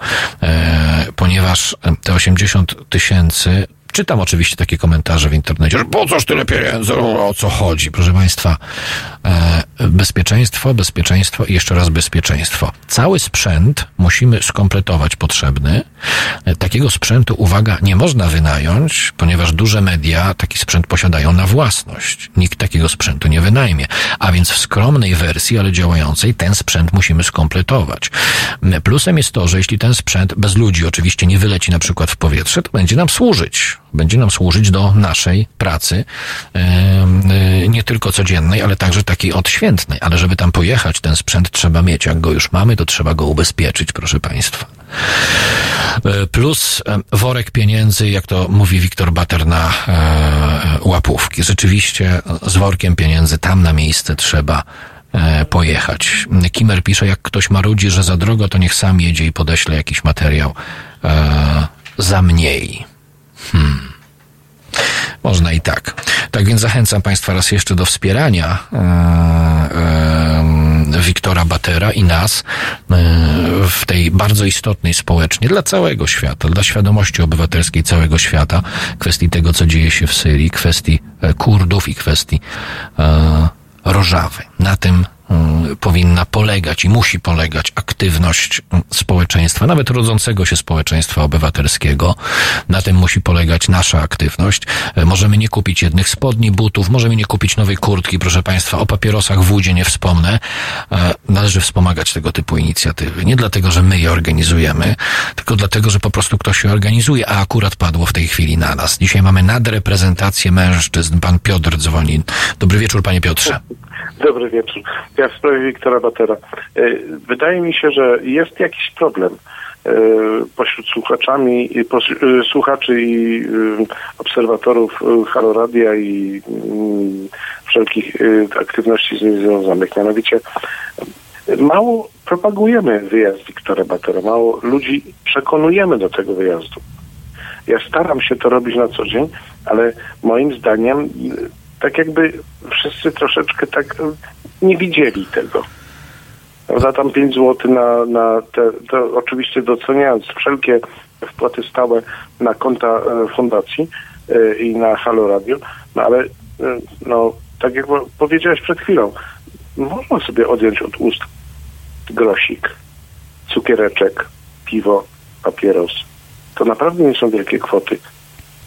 Ponieważ te 80 tysięcy Czytam oczywiście takie komentarze w internecie, że po coż tyle pieniędzy, o co chodzi? Proszę Państwa, e, bezpieczeństwo, bezpieczeństwo i jeszcze raz bezpieczeństwo. Cały sprzęt musimy skompletować potrzebny. E, Takiego sprzętu, uwaga, nie można wynająć, ponieważ duże media taki sprzęt posiadają na własność. Nikt takiego sprzętu nie wynajmie. A więc w skromnej wersji, ale działającej, ten sprzęt musimy skompletować. M, Plusem jest to, że jeśli ten sprzęt bez ludzi oczywiście nie wyleci na przykład w powietrze, to będzie nam służyć. Będzie nam służyć do naszej pracy, e, nie tylko codziennej, ale także takiej odświętnej. Ale żeby tam pojechać, ten sprzęt trzeba mieć. Jak go już mamy, to trzeba go ubezpieczyć, proszę Państwa. E, Plus worek pieniędzy, jak to mówi Wiktor Bater na e, łapówki. Rzeczywiście z workiem pieniędzy tam na miejsce trzeba pojechać. Kimer pisze, jak ktoś marudzi, że za drogo, to niech sam jedzie i podeśle jakiś materiał za mniej. Hmm. Można i tak. Tak więc zachęcam Państwa raz jeszcze do wspierania e, e, Wiktora Batera i nas e, w tej bardzo istotnej społecznie dla całego świata, dla świadomości obywatelskiej całego świata, kwestii tego, co dzieje się w Syrii, kwestii e, Kurdów i kwestii Rożawy. Na tym powinna polegać i musi polegać aktywność mm, społeczeństwa, nawet rodzącego się społeczeństwa obywatelskiego. Na tym musi polegać nasza aktywność. E, Możemy nie kupić jednych spodni, butów, możemy nie kupić nowej kurtki, proszę Państwa. O papierosach w Wódzie nie wspomnę. E, Należy wspomagać tego typu inicjatywy. Nie dlatego, że my je organizujemy, tylko dlatego, że po prostu ktoś je organizuje, a akurat padło w tej chwili na nas. Dzisiaj mamy nadreprezentację mężczyzn. Pan Piotr dzwoni. Dobry wieczór, Panie Piotrze. Dobry wieczór. Ja w sprawie Wiktora Batera. E, Wydaje mi się, że jest jakiś problem e, pośród słuchaczami, e, słuchaczy i obserwatorów e, Halo Radia i mm, wszelkich aktywności z nim związanych. Mianowicie mało propagujemy wyjazd Wiktora Batera, mało ludzi przekonujemy do tego wyjazdu. Ja staram się to robić na co dzień, ale moim zdaniem tak jakby wszyscy troszeczkę tak nie widzieli tego. Za tam 5 zł na, na te, oczywiście doceniając wszelkie wpłaty stałe na konta e, fundacji e, i na Halo Radio, no ale e, no, tak jak po- powiedziałeś przed chwilą, można sobie odjąć od ust grosik, cukiereczek, piwo, papieros. To naprawdę nie są wielkie kwoty.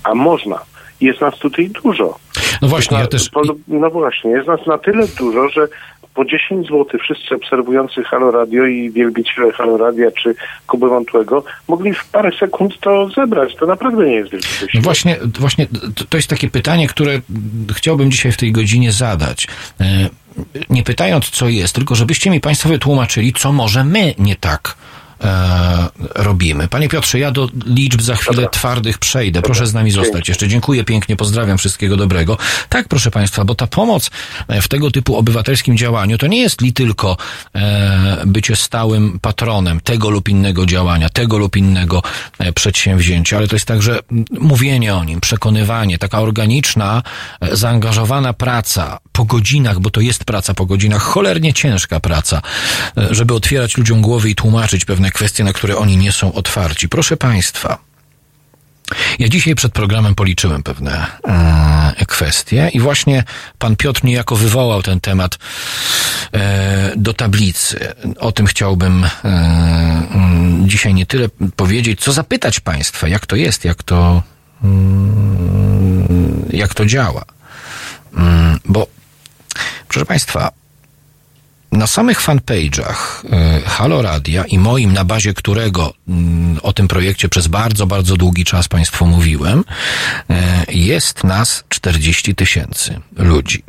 A można. Jest nas tutaj dużo. No właśnie, ja też... No właśnie, jest nas na tyle dużo, że po 10 zł wszyscy obserwujący Halo Radio i wielbiciele Halo Radia czy Kuby Wątłego mogli w parę sekund to zebrać. To naprawdę nie jest wielki No właśnie, właśnie to- jest takie pytanie, które chciałbym dzisiaj w tej godzinie zadać. E, Nie pytając, co jest, tylko żebyście mi Państwo wytłumaczyli, co może my nie tak e, robimy. Panie Piotrze, ja do liczb za chwilę twardych przejdę. Proszę z nami zostać jeszcze. Dziękuję pięknie, pozdrawiam, wszystkiego dobrego. Tak, proszę Państwa, bo ta pomoc e, w tego typu obywatelskim działaniu to nie jest li tylko e, bycie stałym patronem tego lub innego działania, tego lub innego e, przedsięwzięcia, ale to jest także mówienie o nim, przekonywanie, taka organiczna, e, zaangażowana praca po godzinach, bo to jest praca po godzinach, cholernie ciężka praca, żeby otwierać ludziom głowy i tłumaczyć pewne kwestie, na które oni nie są otwarci. Proszę Państwa, ja dzisiaj przed programem policzyłem pewne e, kwestie i właśnie pan Piotr niejako wywołał ten temat e, do tablicy. O tym chciałbym e, mm, dzisiaj nie tyle powiedzieć, co zapytać państwa, jak to jest, jak to, mm, jak to działa. Mm, Bo, proszę państwa, na samych fanpage'ach y, Halo Radia i moim, na bazie którego mm, o tym projekcie przez bardzo, bardzo długi czas Państwu mówiłem, y, jest nas 40 tysięcy ludzi.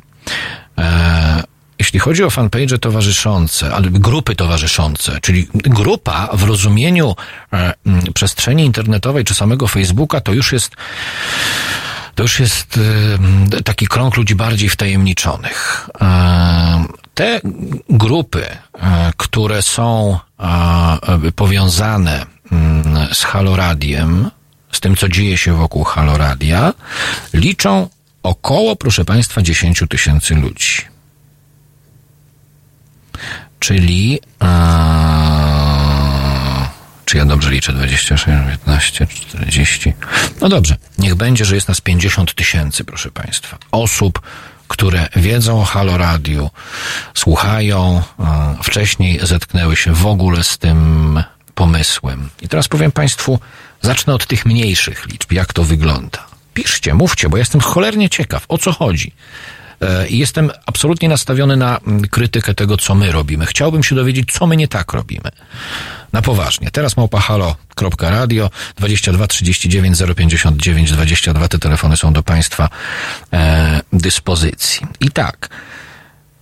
E, Jeśli chodzi o fanpage towarzyszące, ale grupy towarzyszące, czyli grupa w rozumieniu e, przestrzeni internetowej czy samego Facebooka, to już jest To już jest e, taki krąg ludzi bardziej wtajemniczonych. Te grupy, e, które są e, powiązane mm, z Haloradiem, z tym, co dzieje się wokół Haloradia, liczą około, proszę Państwa, 10 tysięcy ludzi. Czyli e, czy ja dobrze liczę? 26, 15, 40. No dobrze, niech będzie, że jest nas 50 tysięcy, proszę Państwa. Osób, które wiedzą o Halo Radiu, słuchają, wcześniej zetknęły się w ogóle z tym pomysłem. I teraz powiem Państwu, zacznę od tych mniejszych liczb, jak to wygląda. Piszcie, mówcie, bo jestem cholernie ciekaw, o co chodzi. E, I jestem absolutnie nastawiony na mm, krytykę tego, co my robimy. Chciałbym się dowiedzieć, co my nie tak robimy. Na poważnie. Teraz małpa halo.radio 22 39 059 22. Te telefony są do Państwa e, dyspozycji. I tak.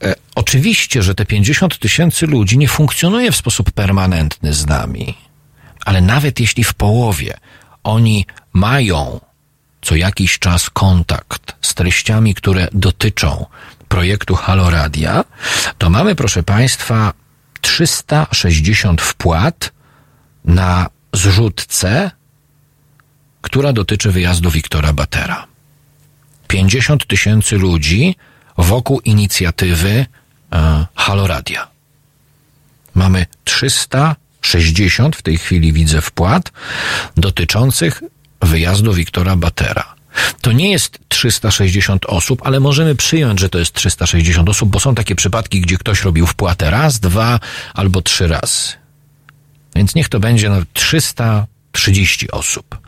E, oczywiście, że te 50 tysięcy ludzi nie funkcjonuje w sposób permanentny z nami, ale nawet jeśli w połowie oni mają co jakiś czas kontakt z treściami, które dotyczą projektu Haloradia, to mamy, proszę Państwa, 360 wpłat na zrzutce, która dotyczy wyjazdu Wiktora Batera. 50 tysięcy ludzi wokół inicjatywy e, Haloradia. Mamy 360 w tej chwili widzę wpłat dotyczących wyjazdu Wiktora Batera. To nie jest 360 osób, ale możemy przyjąć, że to jest 360 osób, bo są takie przypadki, gdzie ktoś robił wpłatę raz, dwa albo trzy razy. Więc niech to będzie no, 330 osób.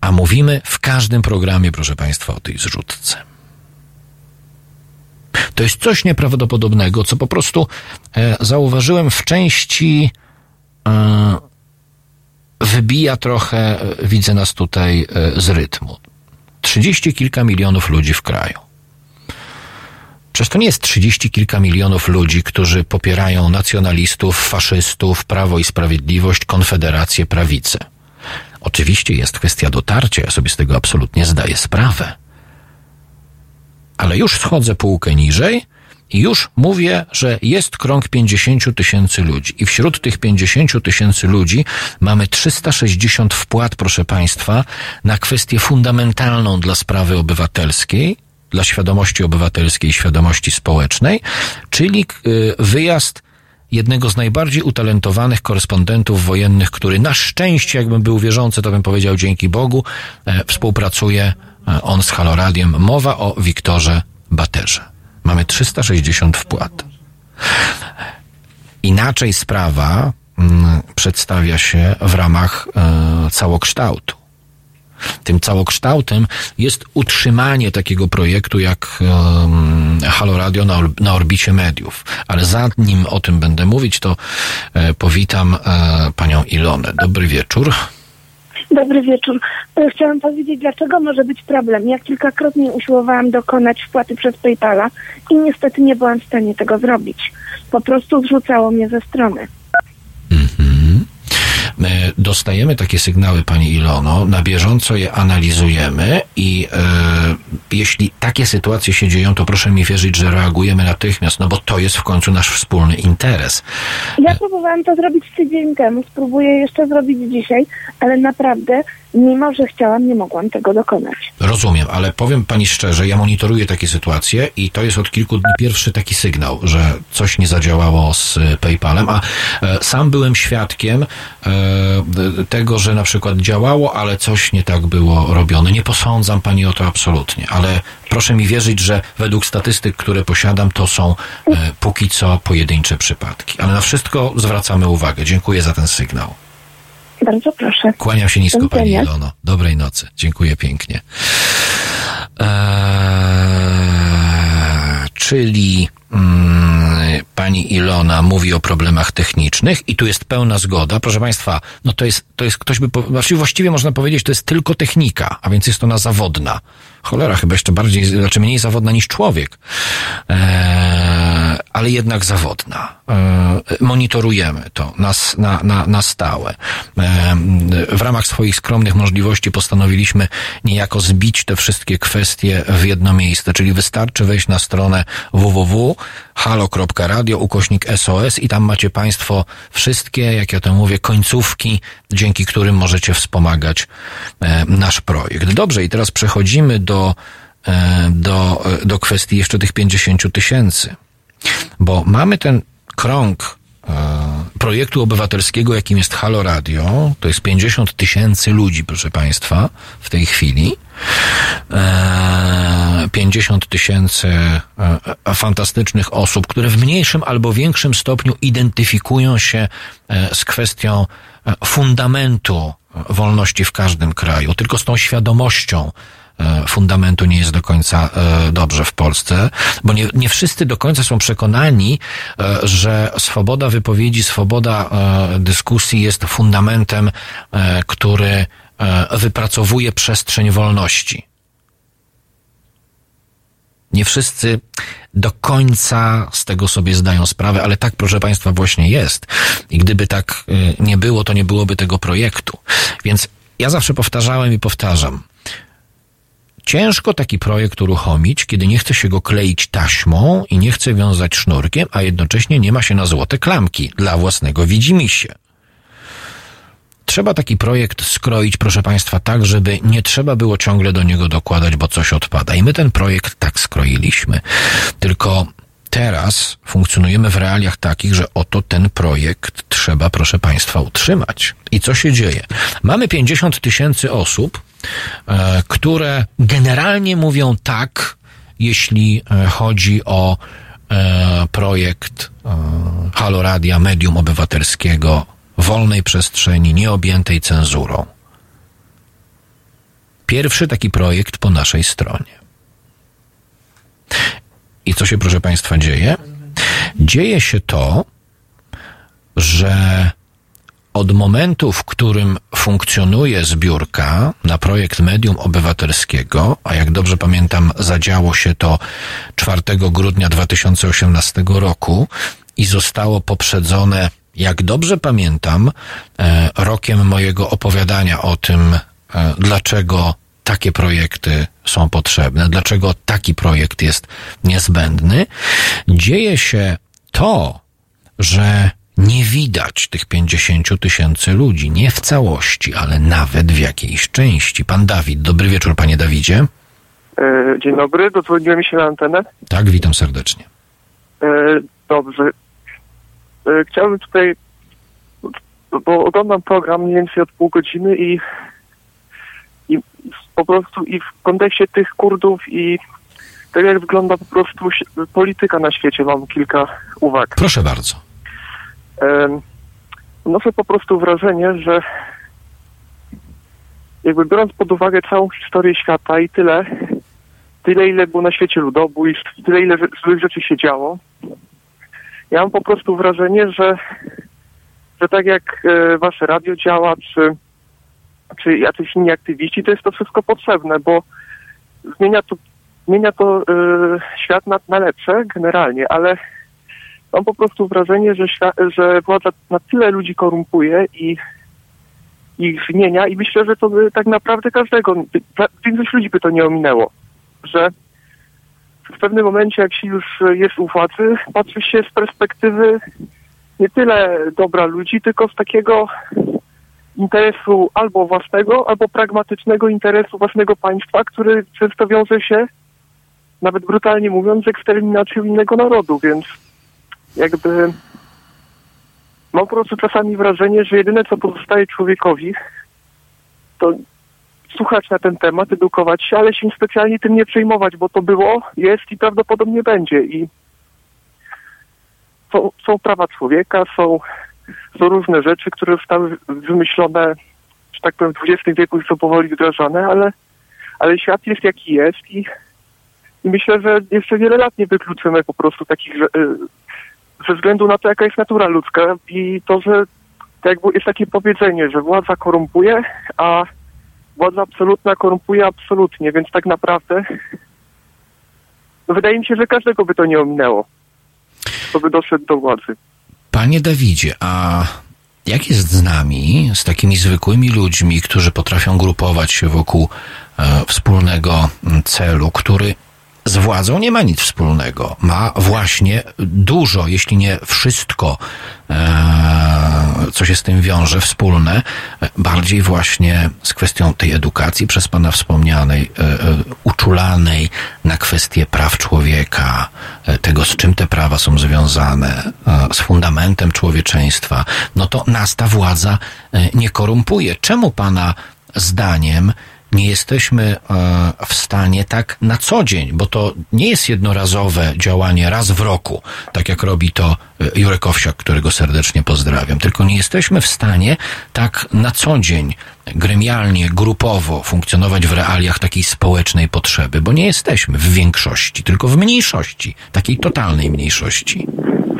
A mówimy w każdym programie, proszę Państwa, o tej zrzutce. To jest coś nieprawdopodobnego, co po prostu e, zauważyłem w części e, wybija trochę, e, widzę nas tutaj e, z rytmu. Trzydzieści kilka milionów ludzi w kraju. Przecież to nie jest trzydzieści kilka milionów ludzi, którzy popierają nacjonalistów, faszystów, Prawo i Sprawiedliwość, Konfederację, Prawicę. Oczywiście jest kwestia dotarcia, ja sobie z tego absolutnie zdaję sprawę. Ale już schodzę półkę niżej już mówię, że jest krąg 50 tysięcy ludzi. I wśród tych 50 tysięcy ludzi mamy 360 wpłat, proszę Państwa, na kwestię fundamentalną dla sprawy obywatelskiej, dla świadomości obywatelskiej i świadomości społecznej, czyli y, wyjazd jednego z najbardziej utalentowanych korespondentów wojennych, który na szczęście, jakbym był wierzący, to bym powiedział dzięki Bogu, e, współpracuje e, on z Haloradiem. Mowa o Wiktorze Baterze. Mamy 360 wpłat. Inaczej sprawa mm, przedstawia się w ramach e, całokształtu. Tym całokształtem jest utrzymanie takiego projektu jak um, Halo Radio na, or- na orbicie mediów. Ale zanim o tym będę mówić, to e, powitam e, panią Ilonę. Dobry wieczór. Dobry wieczór. E, Chciałam powiedzieć, dlaczego może być problem. Ja kilkakrotnie usiłowałam dokonać wpłaty przez PayPala i niestety nie byłam w stanie tego zrobić. Po prostu zrzucało mnie ze strony. My dostajemy takie sygnały, pani Ilono, na bieżąco je analizujemy i e, jeśli takie sytuacje się dzieją, to proszę mi wierzyć, że reagujemy natychmiast, no bo to jest w końcu nasz wspólny interes. Ja próbowałam to zrobić tydzień temu, spróbuję jeszcze zrobić dzisiaj, ale naprawdę, mimo że chciałam, nie mogłam tego dokonać. Rozumiem, ale powiem pani szczerze, ja monitoruję takie sytuacje i to jest od kilku dni pierwszy taki sygnał, że coś nie zadziałało z e, PayPalem, a e, sam byłem świadkiem e, tego, że na przykład działało, ale coś nie tak było robione. Nie posądzam pani o to absolutnie, ale proszę mi wierzyć, że według statystyk, które posiadam, to są póki co pojedyncze przypadki. Ale na wszystko zwracamy uwagę. Dziękuję za ten sygnał. Bardzo proszę. Kłaniam się nisko, Do Pani. Ilono. Dobrej nocy. Dziękuję pięknie. Eee, czyli mm, Pani pani Ilona mówi o problemach technicznych i tu jest pełna zgoda. Proszę państwa, no to jest, to jest ktoś by, znaczy właściwie można powiedzieć, to jest tylko technika, a więc jest ona zawodna. Cholera, chyba jeszcze bardziej, znaczy mniej zawodna niż człowiek, eee, ale jednak zawodna. Eee, monitorujemy to na, s- na, na, na stałe. Eee, w ramach swoich skromnych możliwości postanowiliśmy niejako zbić te wszystkie kwestie w jedno miejsce, czyli wystarczy wejść na stronę www.halo.radio ukośnik SOS i tam macie Państwo wszystkie, jak ja to mówię, końcówki, dzięki którym możecie wspomagać e, nasz projekt. Dobrze, i teraz przechodzimy do, e, do, e, do kwestii jeszcze tych 50 tysięcy, bo mamy ten krąg e, projektu obywatelskiego, jakim jest Halo Radio. To jest 50 tysięcy ludzi, proszę Państwa, w tej chwili. E, 50 tysięcy e, e, fantastycznych osób, które w mniejszym albo większym stopniu identyfikują się e, z kwestią fundamentu wolności w każdym kraju, tylko z tą świadomością, fundamentu nie jest do końca dobrze w Polsce, bo nie, nie wszyscy do końca są przekonani, że swoboda wypowiedzi, swoboda dyskusji jest fundamentem, który wypracowuje przestrzeń wolności. Nie wszyscy do końca z tego sobie zdają sprawę, ale tak, proszę Państwa, właśnie jest. I gdyby tak y, nie było, to nie byłoby tego projektu. Więc ja zawsze powtarzałem i powtarzam. Ciężko taki projekt uruchomić, kiedy nie chce się go kleić taśmą i nie chce wiązać sznurkiem, a jednocześnie nie ma się na złote klamki dla własnego widzimisię. Trzeba taki projekt skroić, proszę Państwa, tak, żeby nie trzeba było ciągle do niego dokładać, bo coś odpada. I my ten projekt tak skroiliśmy. Tylko teraz funkcjonujemy w realiach takich, że oto ten projekt trzeba, proszę Państwa, utrzymać. I co się dzieje? Mamy 50 tysięcy osób, e, które generalnie mówią tak, jeśli e, chodzi o e, projekt e, Halo Radia, medium obywatelskiego, wolnej przestrzeni, nieobjętej cenzurą. Pierwszy taki projekt po naszej stronie. I co się, proszę Państwa, dzieje? Dzieje się to, że od momentu, w którym funkcjonuje zbiórka na projekt Medium Obywatelskiego, a jak dobrze pamiętam, zadziało się to 4 grudnia 2018 roku i zostało poprzedzone, jak dobrze pamiętam, e, rokiem mojego opowiadania o tym, e, dlaczego takie projekty są potrzebne, dlaczego taki projekt jest niezbędny, dzieje się to, że nie widać tych 50 tysięcy ludzi, nie w całości, ale nawet w jakiejś części. Pan Dawid, dobry wieczór, panie Dawidzie. E, Dzień dobry, dodzwoniłem się na antenę. Tak, witam serdecznie. Dobrze. E, Chciałbym tutaj, bo oglądam program mniej więcej od pół godziny i, i po prostu i w kontekście tych Kurdów i tak jak wygląda po prostu polityka na świecie mam kilka uwag. Proszę bardzo. Em, Noszę po prostu wrażenie, że jakby biorąc pod uwagę całą historię świata i tyle, tyle ile było na świecie ludobójstw, tyle ile złych rzeczy się działo, ja mam po prostu wrażenie, że, że tak jak e, wasze radio działa, czy, czy jacyś inni aktywiści, to jest to wszystko potrzebne, bo zmienia to, zmienia to e, świat na, na lepsze generalnie, ale mam po prostu wrażenie, że, świa- że władza na tyle ludzi korumpuje i ich zmienia i myślę, że to by tak naprawdę każdego, większość ludzi by to nie ominęło, że w pewnym momencie, jak się już jest u władzy, patrzy się z perspektywy nie tyle dobra ludzi, tylko z takiego interesu albo własnego, albo pragmatycznego interesu własnego państwa, który często wiąże się, nawet brutalnie mówiąc, z eksterminacją innego narodu, więc jakby mam po prostu czasami wrażenie, że jedyne co pozostaje człowiekowi, to słuchać na ten temat, edukować się, ale się specjalnie tym nie przejmować, bo to było, jest i prawdopodobnie będzie. I są, są prawa człowieka, są, są różne rzeczy, które zostały wymyślone, że tak powiem, w XX wieku i są powoli wdrażane, ale, ale świat jest jaki jest i, i myślę, że jeszcze wiele lat nie wykluczymy po prostu takich y, ze względu na to, jaka jest natura ludzka i to, że jakby jest takie powiedzenie, że władza korumpuje, a władza absolutna korumpuje absolutnie, więc tak naprawdę no wydaje mi się, że każdego by to nie ominęło, kto by doszedł do władzy. Panie Dawidzie, a jak jest z nami, z takimi zwykłymi ludźmi, którzy potrafią grupować się wokół e, wspólnego celu, który z władzą nie ma nic wspólnego. Ma właśnie dużo, jeśli nie wszystko, e, co się z tym wiąże, wspólne, bardziej właśnie z kwestią tej edukacji przez Pana wspomnianej, e, e, uczulanej na kwestie praw człowieka, tego, z czym te prawa są związane, z fundamentem człowieczeństwa, no to nas ta władza nie korumpuje. Czemu Pana zdaniem nie jesteśmy e, w stanie tak na co dzień, bo to nie jest jednorazowe działanie raz w roku, tak jak robi to e, Jurek Owsiak, którego serdecznie pozdrawiam, tylko nie jesteśmy w stanie tak na co dzień gremialnie, grupowo funkcjonować w realiach takiej społecznej potrzeby, bo nie jesteśmy w większości, tylko w mniejszości, takiej totalnej mniejszości.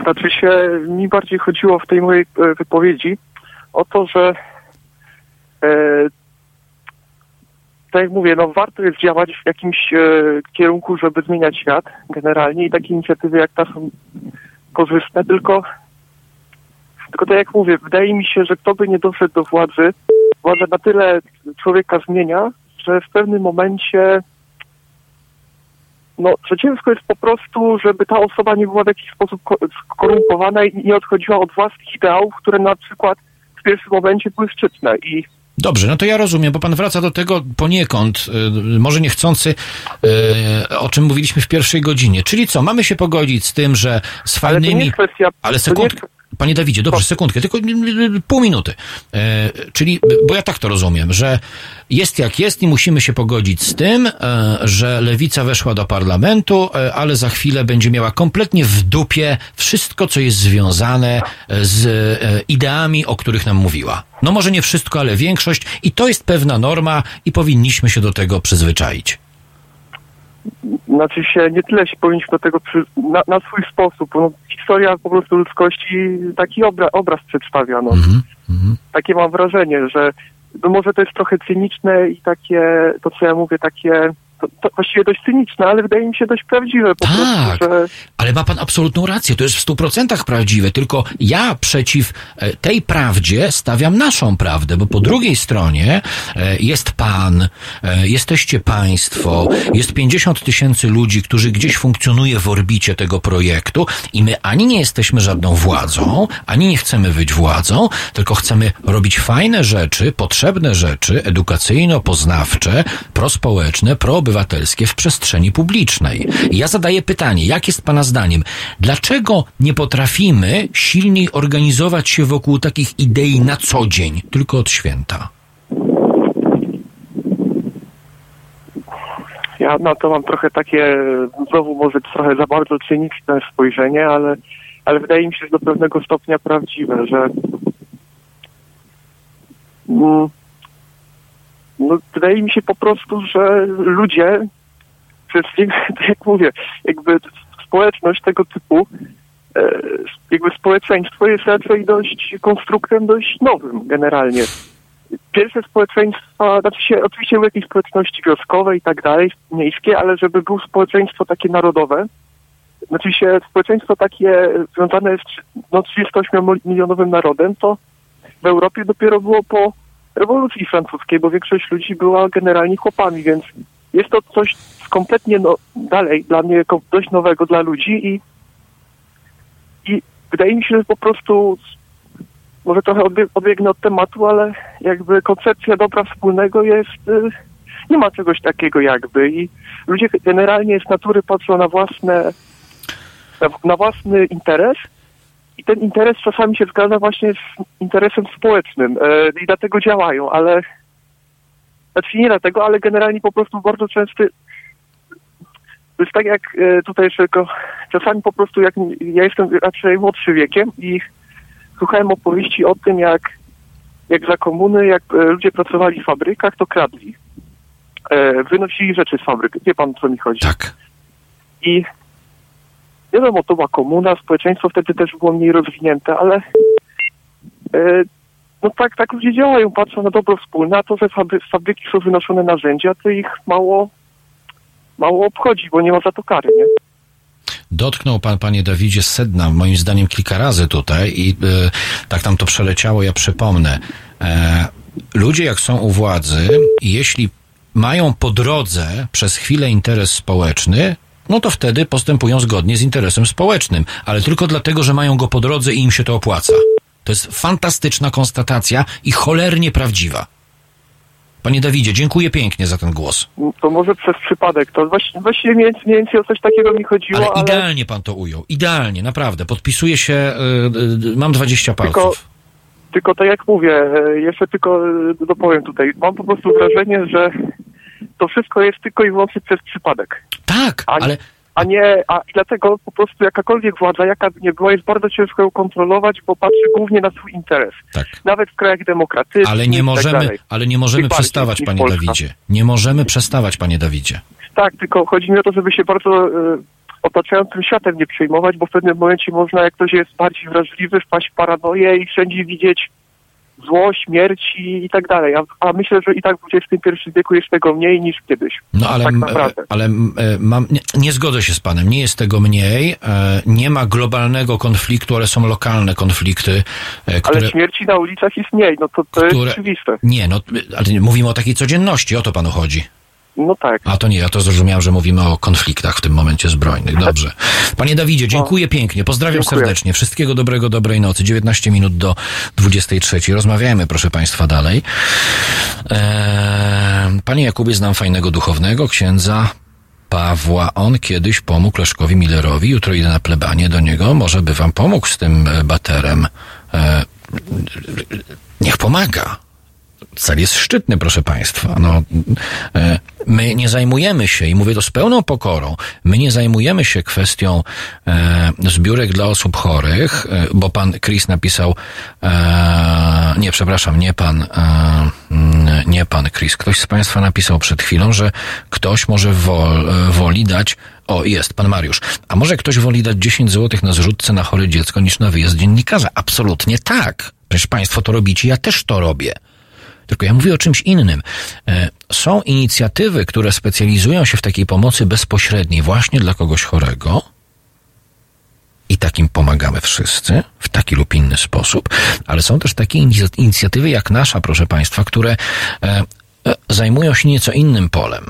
Znaczy się, mi bardziej chodziło w tej mojej e, wypowiedzi o to, że tak jak mówię, no warto jest działać w jakimś e, kierunku, żeby zmieniać świat generalnie i takie inicjatywy jak ta są korzystne, tylko tylko tak jak mówię, wydaje mi się, że kto by nie doszedł do władzy, władza na tyle człowieka zmienia, że w pewnym momencie no, że ciężko jest po prostu, żeby ta osoba nie była w jakiś sposób ko- skorumpowana i nie odchodziła od własnych ideałów, które na przykład w pierwszym momencie były szczytne i Dobrze, no to ja rozumiem, bo pan wraca do tego poniekąd, y, może niechcący, y, o czym mówiliśmy w pierwszej godzinie. Czyli co, mamy się pogodzić z tym, że z Ale to nie fajnymi... jest kwestia... Ale to nie sekundkę. Panie Dawidzie, dobrze, sekundkę, tylko pół minuty. E, czyli, bo ja tak to rozumiem, że jest jak jest i musimy się pogodzić z tym, e, że lewica weszła do parlamentu, e, ale za chwilę będzie miała kompletnie w dupie wszystko, co jest związane z e, ideami, o których nam mówiła. No może nie wszystko, ale większość i to jest pewna norma i powinniśmy się do tego przyzwyczaić. Znaczy się, nie tyle się powinniśmy do tego przy, na, na swój sposób. No, historia po prostu ludzkości taki obra, obraz przedstawia. No. Takie mam wrażenie, że no może to jest trochę cyniczne i takie, to co ja mówię, takie to, to właściwie dość cyniczne, ale wydaje mi się dość prawdziwe po Tak. prostu, że Ale ma pan absolutną rację, to jest w stu procentach prawdziwe, tylko ja przeciw e, tej prawdzie stawiam naszą prawdę, bo po drugiej stronie e, jest pan, e, jesteście państwo, jest 50 tysięcy ludzi, którzy gdzieś funkcjonuje w orbicie tego projektu i my ani nie jesteśmy żadną władzą, ani nie chcemy być władzą, tylko chcemy robić fajne rzeczy, potrzebne rzeczy, edukacyjno-poznawcze, prospołeczne, proobywatelskie w przestrzeni publicznej. I ja zadaję pytanie, jak jest Pana zdaniem, dlaczego nie potrafimy silniej organizować się wokół takich idei na co dzień, tylko od święta? ja na to mam trochę takie, znowu może trochę za bardzo cyniczne spojrzenie, ale, ale wydaje mi się, że do pewnego stopnia prawdziwe, że mm, no, wydaje mi się po prostu, że ludzie przez, tak jak mówię, jakby społeczność tego typu, e, jakby społeczeństwo jest raczej dość konstruktem dość nowym generalnie. Pierwsze społeczeństwa, znaczy się oczywiście były jakieś społeczności wioskowe i tak dalej, miejskie, ale żeby było społeczeństwo takie narodowe, znaczy się społeczeństwo takie związane z no, 38-milionowym narodem, to w Europie dopiero było po rewolucji francuskiej, bo większość ludzi była generalnie chłopami, więc jest to coś kompletnie no, dalej dla mnie dość nowego dla ludzi i, i wydaje mi się, że po prostu może trochę odbie- odbiegnę od tematu, ale jakby koncepcja dobra wspólnego jest, y, nie ma czegoś takiego jakby i ludzie generalnie z natury patrzą na własne, na, na własny interes i ten interes czasami się zgadza właśnie z interesem społecznym e, i dlatego działają, ale znaczy nie dlatego, ale generalnie po prostu bardzo często to jest tak jak e, tutaj tylko czasami po prostu jak ja jestem raczej młodszy wiekiem i słuchałem opowieści o tym, jak, jak za komuny, jak e, ludzie pracowali w fabrykach, to kradli. Wynosili rzeczy z fabryk. Wie pan, o co mi chodzi? Tak. I wiadomo, to była komuna, społeczeństwo wtedy też było mniej rozwinięte, ale e, no tak, tak ludzie działają, patrzą na dobro wspólne, a to, że z fabryki są wynoszone narzędzia, to ich mało, mało obchodzi, bo nie ma za to kary, nie? Dotknął pan, panie Dawidzie, sedna, moim zdaniem, kilka razy tutaj i e, tak tam to przeleciało, ja przypomnę. E, ludzie, jak są u władzy, jeśli mają po drodze przez chwilę interes społeczny, no to wtedy postępują zgodnie z interesem społecznym, ale tylko dlatego, że mają go po drodze i im się to opłaca. To jest fantastyczna konstatacja i cholernie prawdziwa. Panie Dawidzie, dziękuję pięknie za ten głos. To może przez przypadek, to właśnie, właściwie mniej, mniej więcej o coś takiego mi chodziło, Ale ale... idealnie pan to ujął. Idealnie, naprawdę. Podpisuję się, y, y, mam 20 palców. Tylko, tylko tak jak mówię, e, jeszcze tylko e, dopowiem tutaj, mam po prostu wrażenie, że to wszystko jest tylko i wyłącznie przez przypadek. Tak, a, ale... A nie, a dlatego po prostu jakakolwiek władza, jaka by nie była, jest bardzo ciężko ją kontrolować, bo patrzy głównie na swój interes. Tak. Nawet w krajach demokratycznych Ale nie tak możemy, dalej. ale nie możemy przestawać, panie Polska. Dawidzie. Nie możemy przestawać, panie Dawidzie. Tak, tylko chodzi mi o to, żeby się bardzo e, otaczającym światem nie przejmować, bo w pewnym momencie można, jak ktoś jest bardziej wrażliwy, wpaść w paranoję i wszędzie widzieć zło, śmierć i, tak dalej. A, a myślę, że i tak w XXI wieku jest tego mniej niż kiedyś. No ale, tak naprawdę. ale e, mam, nie, nie zgodzę się z panem, nie jest tego mniej, e, nie ma globalnego konfliktu, ale są lokalne konflikty, e, które... Ale śmierci na ulicach jest mniej, no to, to jest które- oczywiste. Nie, no, ale mówimy o takiej codzienności, o to panu chodzi. No tak. A to nie, ja to zrozumiałem, że mówimy o konfliktach w tym momencie zbrojnych. Dobrze. Panie Dawidzie, dziękuję pięknie. Pozdrawiam Dziękuję. serdecznie. Wszystkiego dobrego, dobrej nocy. 19 minut do 23. Rozmawiajmy, proszę Państwa, dalej. Eee, panie Jakubie, znam fajnego duchownego, księdza Pawła. On kiedyś pomógł Leszkowi Millerowi. Jutro idę na plebanie do niego. Może by wam pomógł z tym baterem. E, niech pomaga. Cel jest szczytny, proszę Państwa. No, e, my nie zajmujemy się, i mówię to z pełną pokorą, my nie zajmujemy się kwestią e, zbiórek dla osób chorych, e, bo pan Chris napisał, e, nie, przepraszam, nie pan, e, mm, nie pan Chris, ktoś z Państwa napisał przed chwilą, że ktoś może wol, e, woli dać o, jest, pan Mariusz. A może ktoś woli dać 10 zł na zrzutce na chore dziecko niż na wyjazd dziennikarza? Absolutnie tak. Przecież państwo to robicie, ja też to robię. Tylko ja mówię o czymś innym. E, Są inicjatywy, które specjalizują się w takiej pomocy bezpośredniej właśnie dla kogoś chorego i takim pomagamy wszyscy w taki lub inny sposób, ale są też takie inic- inicjatywy jak nasza, proszę Państwa, które e, e, zajmują się nieco innym polem.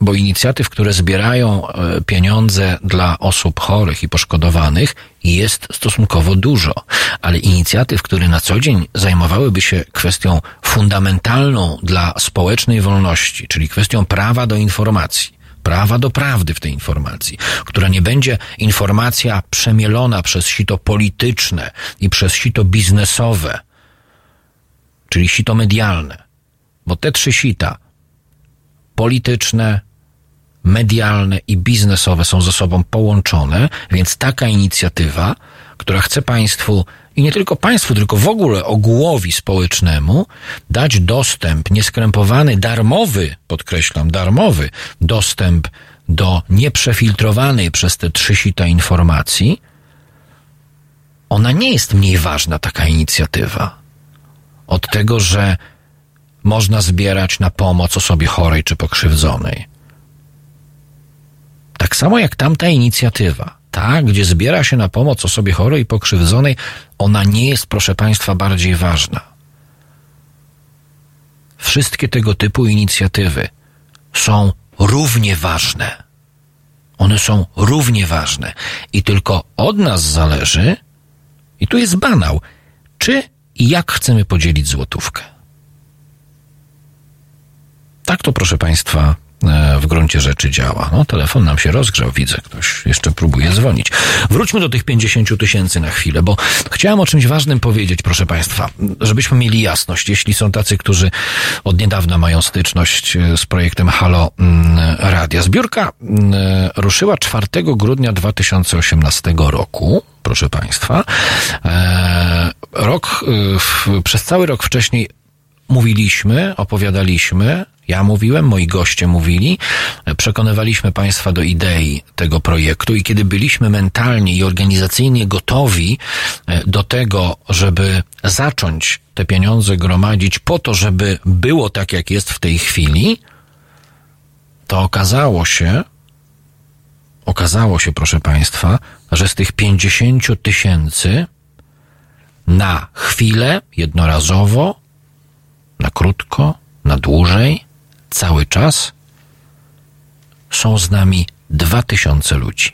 Bo inicjatyw, które zbierają pieniądze dla osób chorych i poszkodowanych jest stosunkowo dużo, ale inicjatyw, które na co dzień zajmowałyby się kwestią fundamentalną dla społecznej wolności, czyli kwestią prawa do informacji, prawa do prawdy w tej informacji, która nie będzie informacja przemielona przez sito polityczne i przez sito biznesowe, czyli sito medialne. Bo te trzy sita polityczne, medialne i biznesowe są ze sobą połączone, więc taka inicjatywa, która chce państwu i nie tylko państwu, tylko w ogóle ogółowi społecznemu dać dostęp nieskrępowany, darmowy, podkreślam, darmowy dostęp do nieprzefiltrowanej przez te trzy sita informacji, ona nie jest mniej ważna, taka inicjatywa. Od tego, że można zbierać na pomoc osobie chorej czy pokrzywdzonej. Tak samo jak tamta inicjatywa, ta, gdzie zbiera się na pomoc osobie chorej i pokrzywdzonej, ona nie jest, proszę Państwa, bardziej ważna. Wszystkie tego typu inicjatywy są równie ważne. One są równie ważne. I tylko od nas zależy, i tu jest banał, czy i jak chcemy podzielić złotówkę. Tak to, proszę Państwa, w gruncie rzeczy działa. No, telefon nam się rozgrzał, widzę, ktoś jeszcze próbuje dzwonić. Wróćmy do tych 50 tysięcy na chwilę, bo chciałem o czymś ważnym powiedzieć, proszę Państwa, żebyśmy mieli jasność. Jeśli są tacy, którzy od niedawna mają styczność e, z projektem Halo mm, Radia. Zbiórka mm, ruszyła 4 grudnia 2018 roku, proszę Państwa. E, Rok, e, przez cały rok wcześniej mówiliśmy, opowiadaliśmy, Ja mówiłem, moi goście mówili, przekonywaliśmy Państwa do idei tego projektu i kiedy byliśmy mentalnie i organizacyjnie gotowi e, do tego, żeby zacząć te pieniądze gromadzić po to, żeby było tak, jak jest w tej chwili, to okazało się, okazało się, proszę Państwa, że z tych 50 tysięcy na chwilę, jednorazowo, na krótko, na dłużej, cały czas są z nami 2000 ludzi.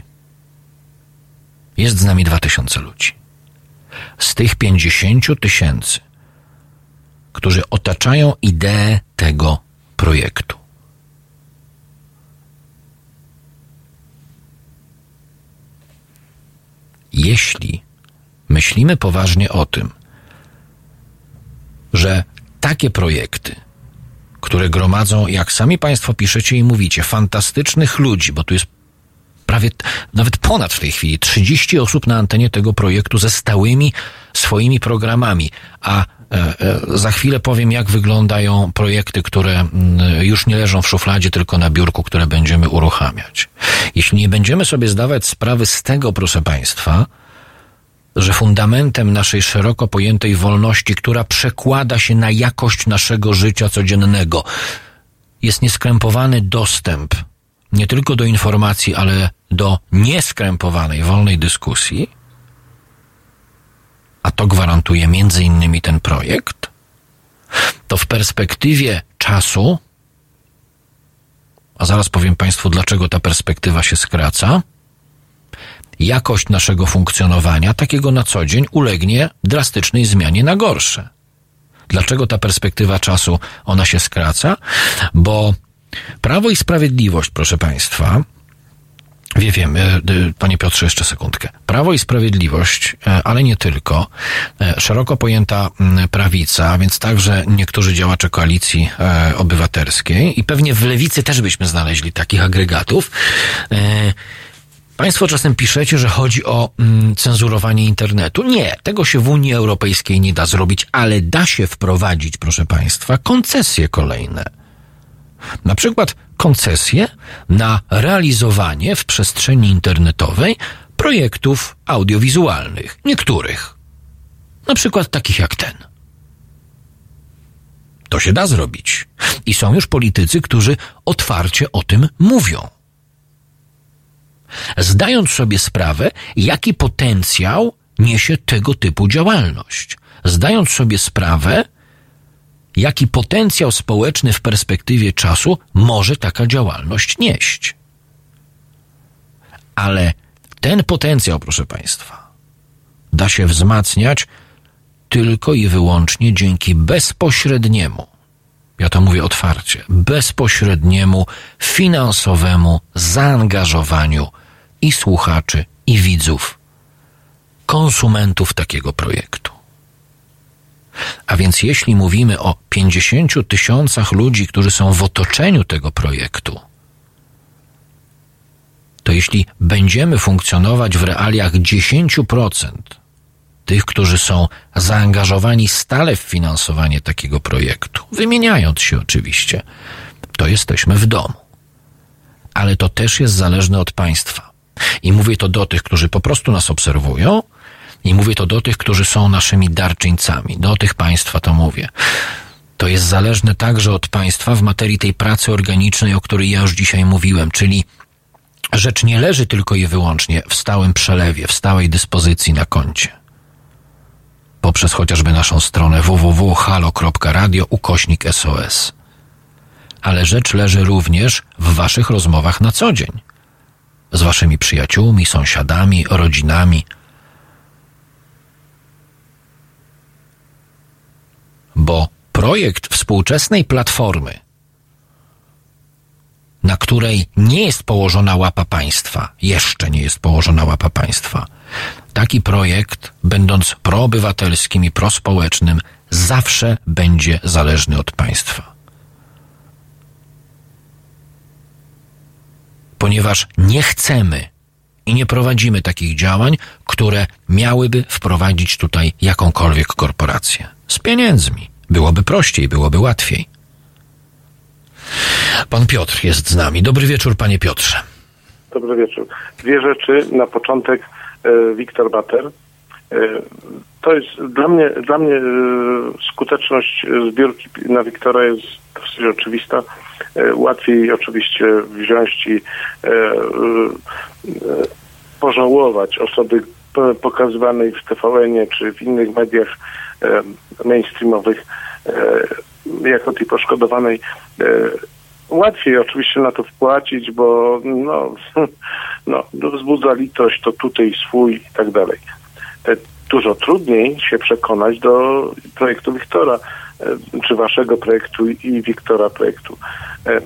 Jest z nami 2000 ludzi. Z tych 50 tysięcy, którzy otaczają ideę tego projektu. Jeśli myślimy poważnie o tym, że takie projekty, które gromadzą, jak sami Państwo piszecie i mówicie, fantastycznych ludzi, bo tu jest prawie nawet ponad w tej chwili 30 osób na antenie tego projektu ze stałymi swoimi programami, a e, e, za chwilę powiem, jak wyglądają projekty, które już nie leżą w szufladzie, tylko na biurku, które będziemy uruchamiać. Jeśli nie będziemy sobie zdawać sprawy z tego, proszę Państwa, że fundamentem naszej szeroko pojętej wolności, która przekłada się na jakość naszego życia codziennego, jest nieskrępowany dostęp nie tylko do informacji, ale do nieskrępowanej, wolnej dyskusji, a to gwarantuje między innymi ten projekt, to w perspektywie czasu, a zaraz powiem Państwu, dlaczego ta perspektywa się skraca, jakość naszego funkcjonowania, takiego na co dzień, ulegnie drastycznej zmianie na gorsze. Dlaczego ta perspektywa czasu ona się skraca? Bo Prawo i Sprawiedliwość, proszę Państwa, Wie, wiem, e, e, panie Piotrze, jeszcze sekundkę. Prawo i Sprawiedliwość, e, ale nie tylko, szeroko pojęta prawica, więc także niektórzy działacze koalicji obywatelskiej i pewnie w lewicy też byśmy znaleźli takich agregatów. Państwo czasem piszecie, że chodzi o mm, cenzurowanie internetu. Nie, tego się w Unii Europejskiej nie da zrobić, ale da się wprowadzić, proszę Państwa, koncesje kolejne. Na przykład koncesje na realizowanie w przestrzeni internetowej projektów audiowizualnych. Niektórych. Na przykład takich jak ten. To się da zrobić. I są już politycy, którzy otwarcie o tym mówią. Zdając sobie sprawę, jaki potencjał niesie tego typu działalność. Zdając sobie sprawę, jaki potencjał społeczny w perspektywie czasu może taka działalność nieść. Ale ten potencjał, proszę Państwa, da się wzmacniać tylko i wyłącznie dzięki bezpośredniemu, ja to mówię otwarcie, bezpośredniemu finansowemu zaangażowaniu i słuchaczy, i widzów, konsumentów takiego projektu. A więc jeśli mówimy o 50 tysiącach ludzi, którzy są w otoczeniu tego projektu, to jeśli będziemy funkcjonować w realiach 10% tych, którzy są zaangażowani stale w finansowanie takiego projektu, wymieniając się oczywiście, to jesteśmy w domu. Ale to też jest zależne od państwa. I mówię to do tych, którzy po prostu nas obserwują, i mówię to do tych, którzy są naszymi darczyńcami. Do tych państwa to mówię. To jest zależne także od państwa w materii tej pracy organicznej, o której ja już dzisiaj mówiłem, czyli rzecz nie leży tylko i wyłącznie w stałym przelewie, w stałej dyspozycji na koncie. Poprzez chociażby naszą stronę www.halo.radio ukośnik SOS. Ale rzecz leży również w waszych rozmowach na co dzień. Z waszymi przyjaciółmi, sąsiadami, rodzinami, bo projekt współczesnej platformy, na której nie jest położona łapa państwa, jeszcze nie jest położona łapa państwa, taki projekt, będąc proobywatelskim i prospołecznym, zawsze będzie zależny od państwa. Ponieważ nie chcemy i nie prowadzimy takich działań, które miałyby wprowadzić tutaj jakąkolwiek korporację. Z pieniędzmi. Byłoby prościej, byłoby łatwiej. Pan Piotr jest z nami. Dobry wieczór, panie Piotrze. Dobry wieczór. Dwie rzeczy. Na początek e, Wiktor Bater. E, to jest dla mnie, dla mnie e, skuteczność zbiórki na Wiktora jest dosyć oczywista. E, łatwiej oczywiście wziąć i e, e, pożałować osoby pokazywanej w TVN-ie czy w innych mediach mainstreamowych jako tej poszkodowanej. Łatwiej oczywiście na to wpłacić, bo no, no, wzbudza litość, to tutaj swój i tak dalej. Dużo trudniej się przekonać do projektu Wiktora, czy waszego projektu i Wiktora projektu. E,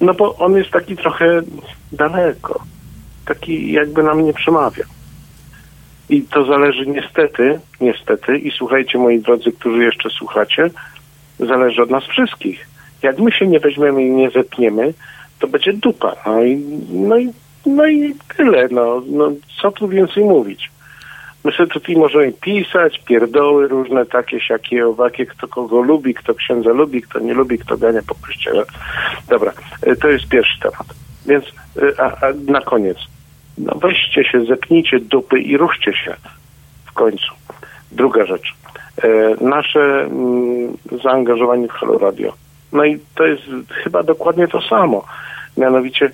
No bo on jest taki trochę daleko. Taki jakby nam nie przemawia. I to zależy niestety, niestety, i słuchajcie moi drodzy, którzy jeszcze słuchacie, zależy od nas wszystkich. Jak my się nie weźmiemy i nie zepniemy, to będzie dupa. No i, no i, no i tyle. No, no, co tu więcej mówić? My sobie tutaj możemy pisać, pierdoły różne takie, siakie, owakie, kto kogo lubi, kto księdza lubi, kto nie lubi, kto gania po kościele. Dobra, y, to jest pierwszy temat. Więc y, a, a na koniec. No weźcie się, zepnijcie dupy i ruszcie się w końcu. Druga rzecz. E, nasze mm, zaangażowanie w Halo Radio. No i to jest chyba dokładnie to samo. Mianowicie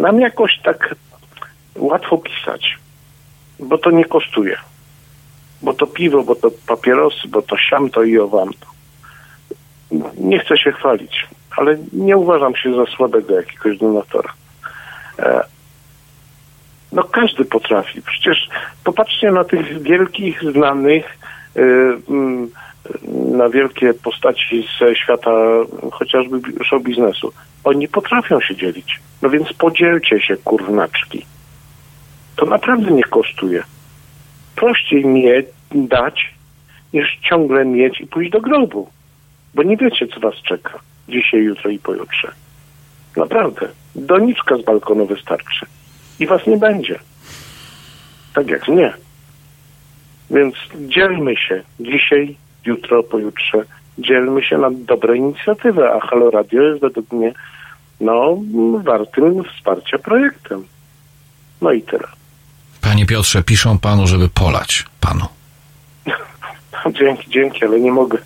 nam jakoś tak łatwo pisać, bo to nie kosztuje. Bo to piwo, bo to papierosy, bo to siam to i owam to. Nie chcę się chwalić, ale nie uważam się za słabego jakiegoś donatora. E, no każdy potrafi. Przecież popatrzcie na tych wielkich, znanych, y, mm, na wielkie postaci ze świata chociażby show biznesu. Oni potrafią się dzielić. No więc podzielcie się, kurnaczki. To naprawdę nie kosztuje. Prościej mieć, dać, niż ciągle mieć i pójść do grobu. Bo nie wiecie, co was czeka. Dzisiaj, jutro i pojutrze. Naprawdę. Doniczka z balkonu wystarczy. I was nie będzie. Tak jak mnie. Więc dzielmy się dzisiaj, jutro, pojutrze. Dzielmy się na dobre inicjatywy, a Halo Radio jest według mnie no, wartym wsparcia projektem. No i tyle. Panie Piotrze, piszą panu, żeby polać panu. Dzięki, dzięki, ale nie mogę.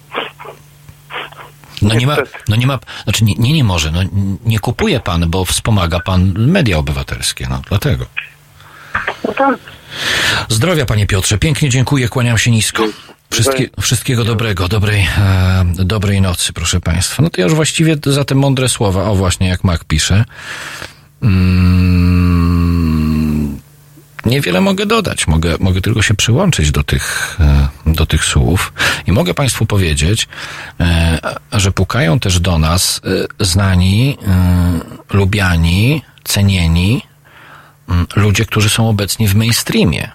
No nie ma, no nie ma, znaczy nie, nie, nie może, no nie kupuje pan, bo wspomaga pan media obywatelskie, no dlatego. No tak. Zdrowia panie Piotrze, pięknie dziękuję, kłaniam się nisko. Wszystkie, wszystkiego dobrego, dobrej, e, dobrej nocy, proszę państwa. No to ja już właściwie za te mądre słowa, o właśnie jak Mac pisze, mm, niewiele mogę dodać. Mogę, mogę tylko się przyłączyć do tych, e, do tych słów i mogę Państwu powiedzieć, e, że pukają też do nas e, znani, lubiani, cenieni ludzie, którzy są obecni w mainstreamie.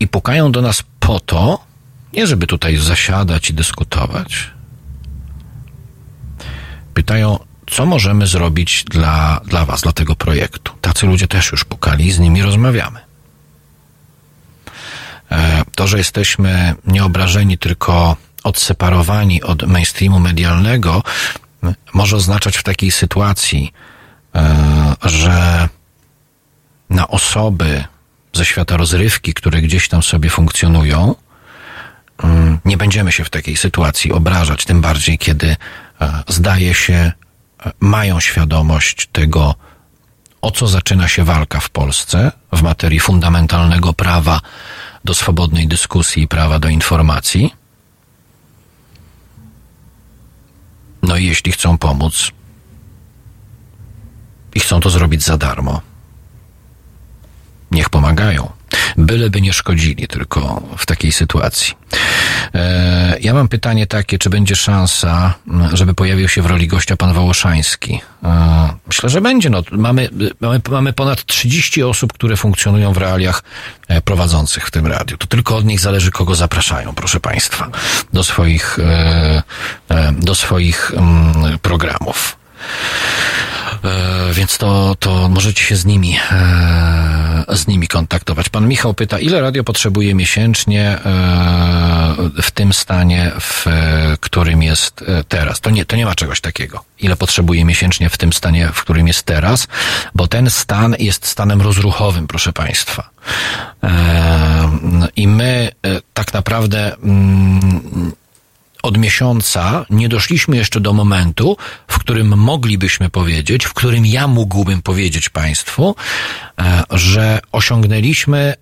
I pukają do nas po to, nie żeby tutaj zasiadać i dyskutować. Pytają, co możemy zrobić dla, dla Was, dla tego projektu. Tacy ludzie też już pukali, z nimi rozmawiamy. E, To, że jesteśmy nieobrażeni, tylko odseparowani od mainstreamu medialnego, może oznaczać w takiej sytuacji, e, że na osoby ze świata rozrywki, które gdzieś tam sobie funkcjonują, nie będziemy się w takiej sytuacji obrażać, tym bardziej kiedy e, zdaje się, mają świadomość tego, o co zaczyna się walka w Polsce w materii fundamentalnego prawa do swobodnej dyskusji i prawa do informacji. No i jeśli chcą pomóc i chcą to zrobić za darmo, niech pomagają. Byleby nie szkodzili tylko w takiej sytuacji. E, ja mam pytanie takie, czy będzie szansa, żeby pojawił się w roli gościa pan Wołoszański? E, myślę, że będzie. No, mamy, mamy, mamy ponad 30 osób, które funkcjonują w realiach e, prowadzących w tym radiu. To tylko od nich zależy, kogo zapraszają, proszę państwa, do swoich, do swoich programów. E, więc to, to możecie się z nimi, e, z nimi kontaktować. Pan Michał pyta, ile radio potrzebuje miesięcznie e, w tym stanie, w którym jest teraz? To nie, to nie ma czegoś takiego. Ile potrzebuje miesięcznie w tym stanie, w którym jest teraz, bo ten stan jest stanem rozruchowym, proszę Państwa. I my tak naprawdę mm, od miesiąca nie doszliśmy jeszcze do momentu, w którym moglibyśmy powiedzieć, w którym ja mógłbym powiedzieć Państwu, e, że osiągnęliśmy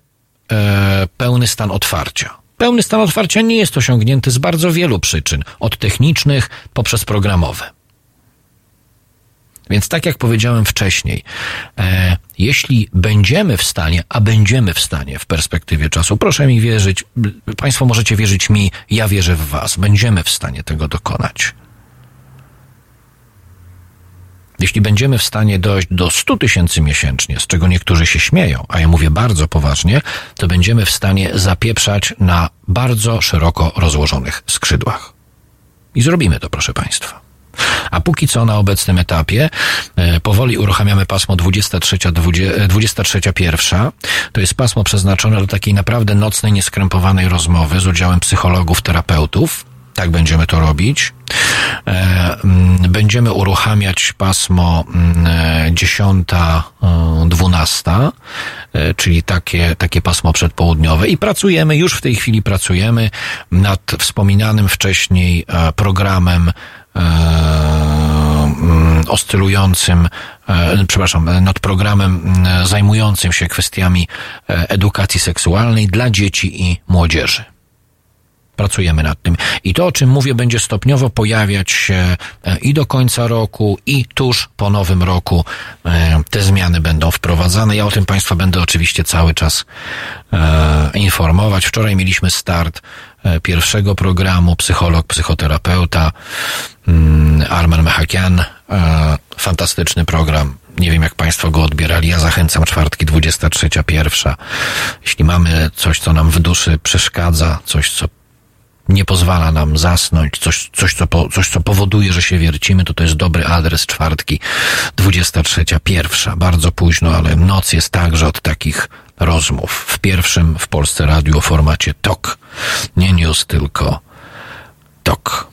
e, pełny stan otwarcia. Pełny stan otwarcia nie jest osiągnięty z bardzo wielu przyczyn, od technicznych poprzez programowe. Więc tak jak powiedziałem wcześniej, e, jeśli będziemy w stanie, a będziemy w stanie w perspektywie czasu, proszę mi wierzyć, Państwo możecie wierzyć mi, ja wierzę w Was, będziemy w stanie tego dokonać. Jeśli będziemy w stanie dojść do 100 tysięcy miesięcznie, z czego niektórzy się śmieją, a ja mówię bardzo poważnie, to będziemy w stanie zapieprzać na bardzo szeroko rozłożonych skrzydłach. I zrobimy to, proszę Państwa. A póki co na obecnym etapie e, powoli uruchamiamy pasmo 23, 23 pierwsza. To jest pasmo przeznaczone do takiej naprawdę nocnej, nieskrępowanej rozmowy z udziałem psychologów, terapeutów. Tak będziemy to robić. E, mm, Będziemy uruchamiać pasmo mm, e, 10, e, 12, e, czyli takie, takie pasmo przedpołudniowe i pracujemy, już w tej chwili pracujemy nad wspominanym wcześniej e, programem e, mm, oscylującym, e, przepraszam, e, nad programem mm, zajmującym się kwestiami e, edukacji seksualnej dla dzieci i młodzieży. Pracujemy nad tym. I to, o czym mówię, będzie stopniowo pojawiać się e, i do końca roku, i tuż po nowym roku. E, Te zmiany będą wprowadzane. Ja o tym Państwa będę oczywiście cały czas e, informować. Wczoraj mieliśmy start e, pierwszego programu Psycholog, psychoterapeuta mm, Arman Mechakian. E, Fantastyczny program. Nie wiem, jak Państwo go odbierali. Ja zachęcam czwartki 23, pierwsza. Jeśli mamy coś, co nam w duszy przeszkadza, coś, co nie pozwala nam zasnąć, coś, coś, co, po, coś, co powoduje, że się wiercimy, to to jest dobry adres czwartki, 23, pierwsza, bardzo późno, ale noc jest także od takich rozmów. W pierwszym w Polsce radiu formacie TOK. Nie news, tylko TOK.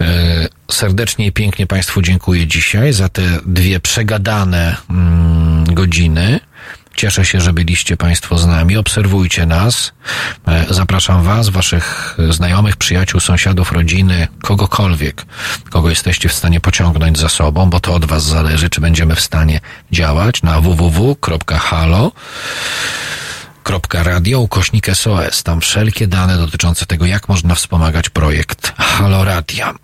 E, Serdecznie i pięknie Państwu dziękuję dzisiaj za te dwie przegadane mm, godziny. Cieszę się, że byliście Państwo z nami. Obserwujcie nas. E, Zapraszam Was, Waszych znajomych, przyjaciół, sąsiadów, rodziny, kogokolwiek, kogo jesteście w stanie pociągnąć za sobą, bo to od Was zależy, czy będziemy w stanie działać na www.halo radio ukośnik SOS. Tam wszelkie dane dotyczące tego, jak można wspomagać projekt Halo Radia.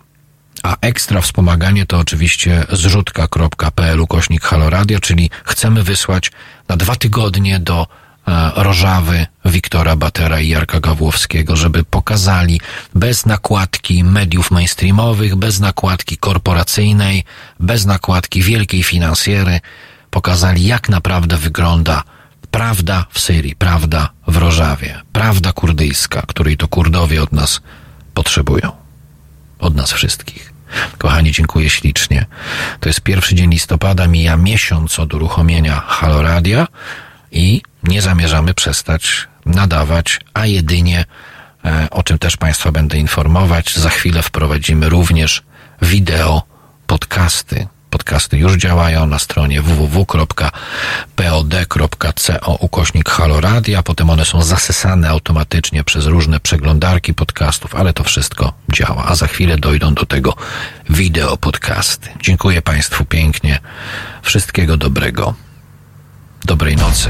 A ekstra wspomaganie to oczywiście zrzutka.pl ukośnik Halo Radio, czyli chcemy wysłać na dwa tygodnie do e, Rożawy Wiktora Batera i Jarka Gawłowskiego, żeby pokazali bez nakładki mediów mainstreamowych, bez nakładki korporacyjnej, bez nakładki wielkiej finansjery, pokazali jak naprawdę wygląda prawda w Syrii, prawda w Rożawie, prawda kurdyjska, której to Kurdowie od nas potrzebują. Od nas wszystkich. Kochani, dziękuję ślicznie. To jest pierwszy dzień listopada, mija miesiąc od uruchomienia Haloradia i nie zamierzamy przestać nadawać, a jedynie, e, o czym też Państwa będę informować, za chwilę wprowadzimy również wideo podcasty. Podcasty już działają na stronie www.pod.co ukośnik Haloradia, potem one są zasysane automatycznie przez różne przeglądarki podcastów, ale to wszystko działa, a za chwilę dojdą do tego wideo podcasty. Dziękuję Państwu pięknie. Wszystkiego dobrego. Dobrej nocy.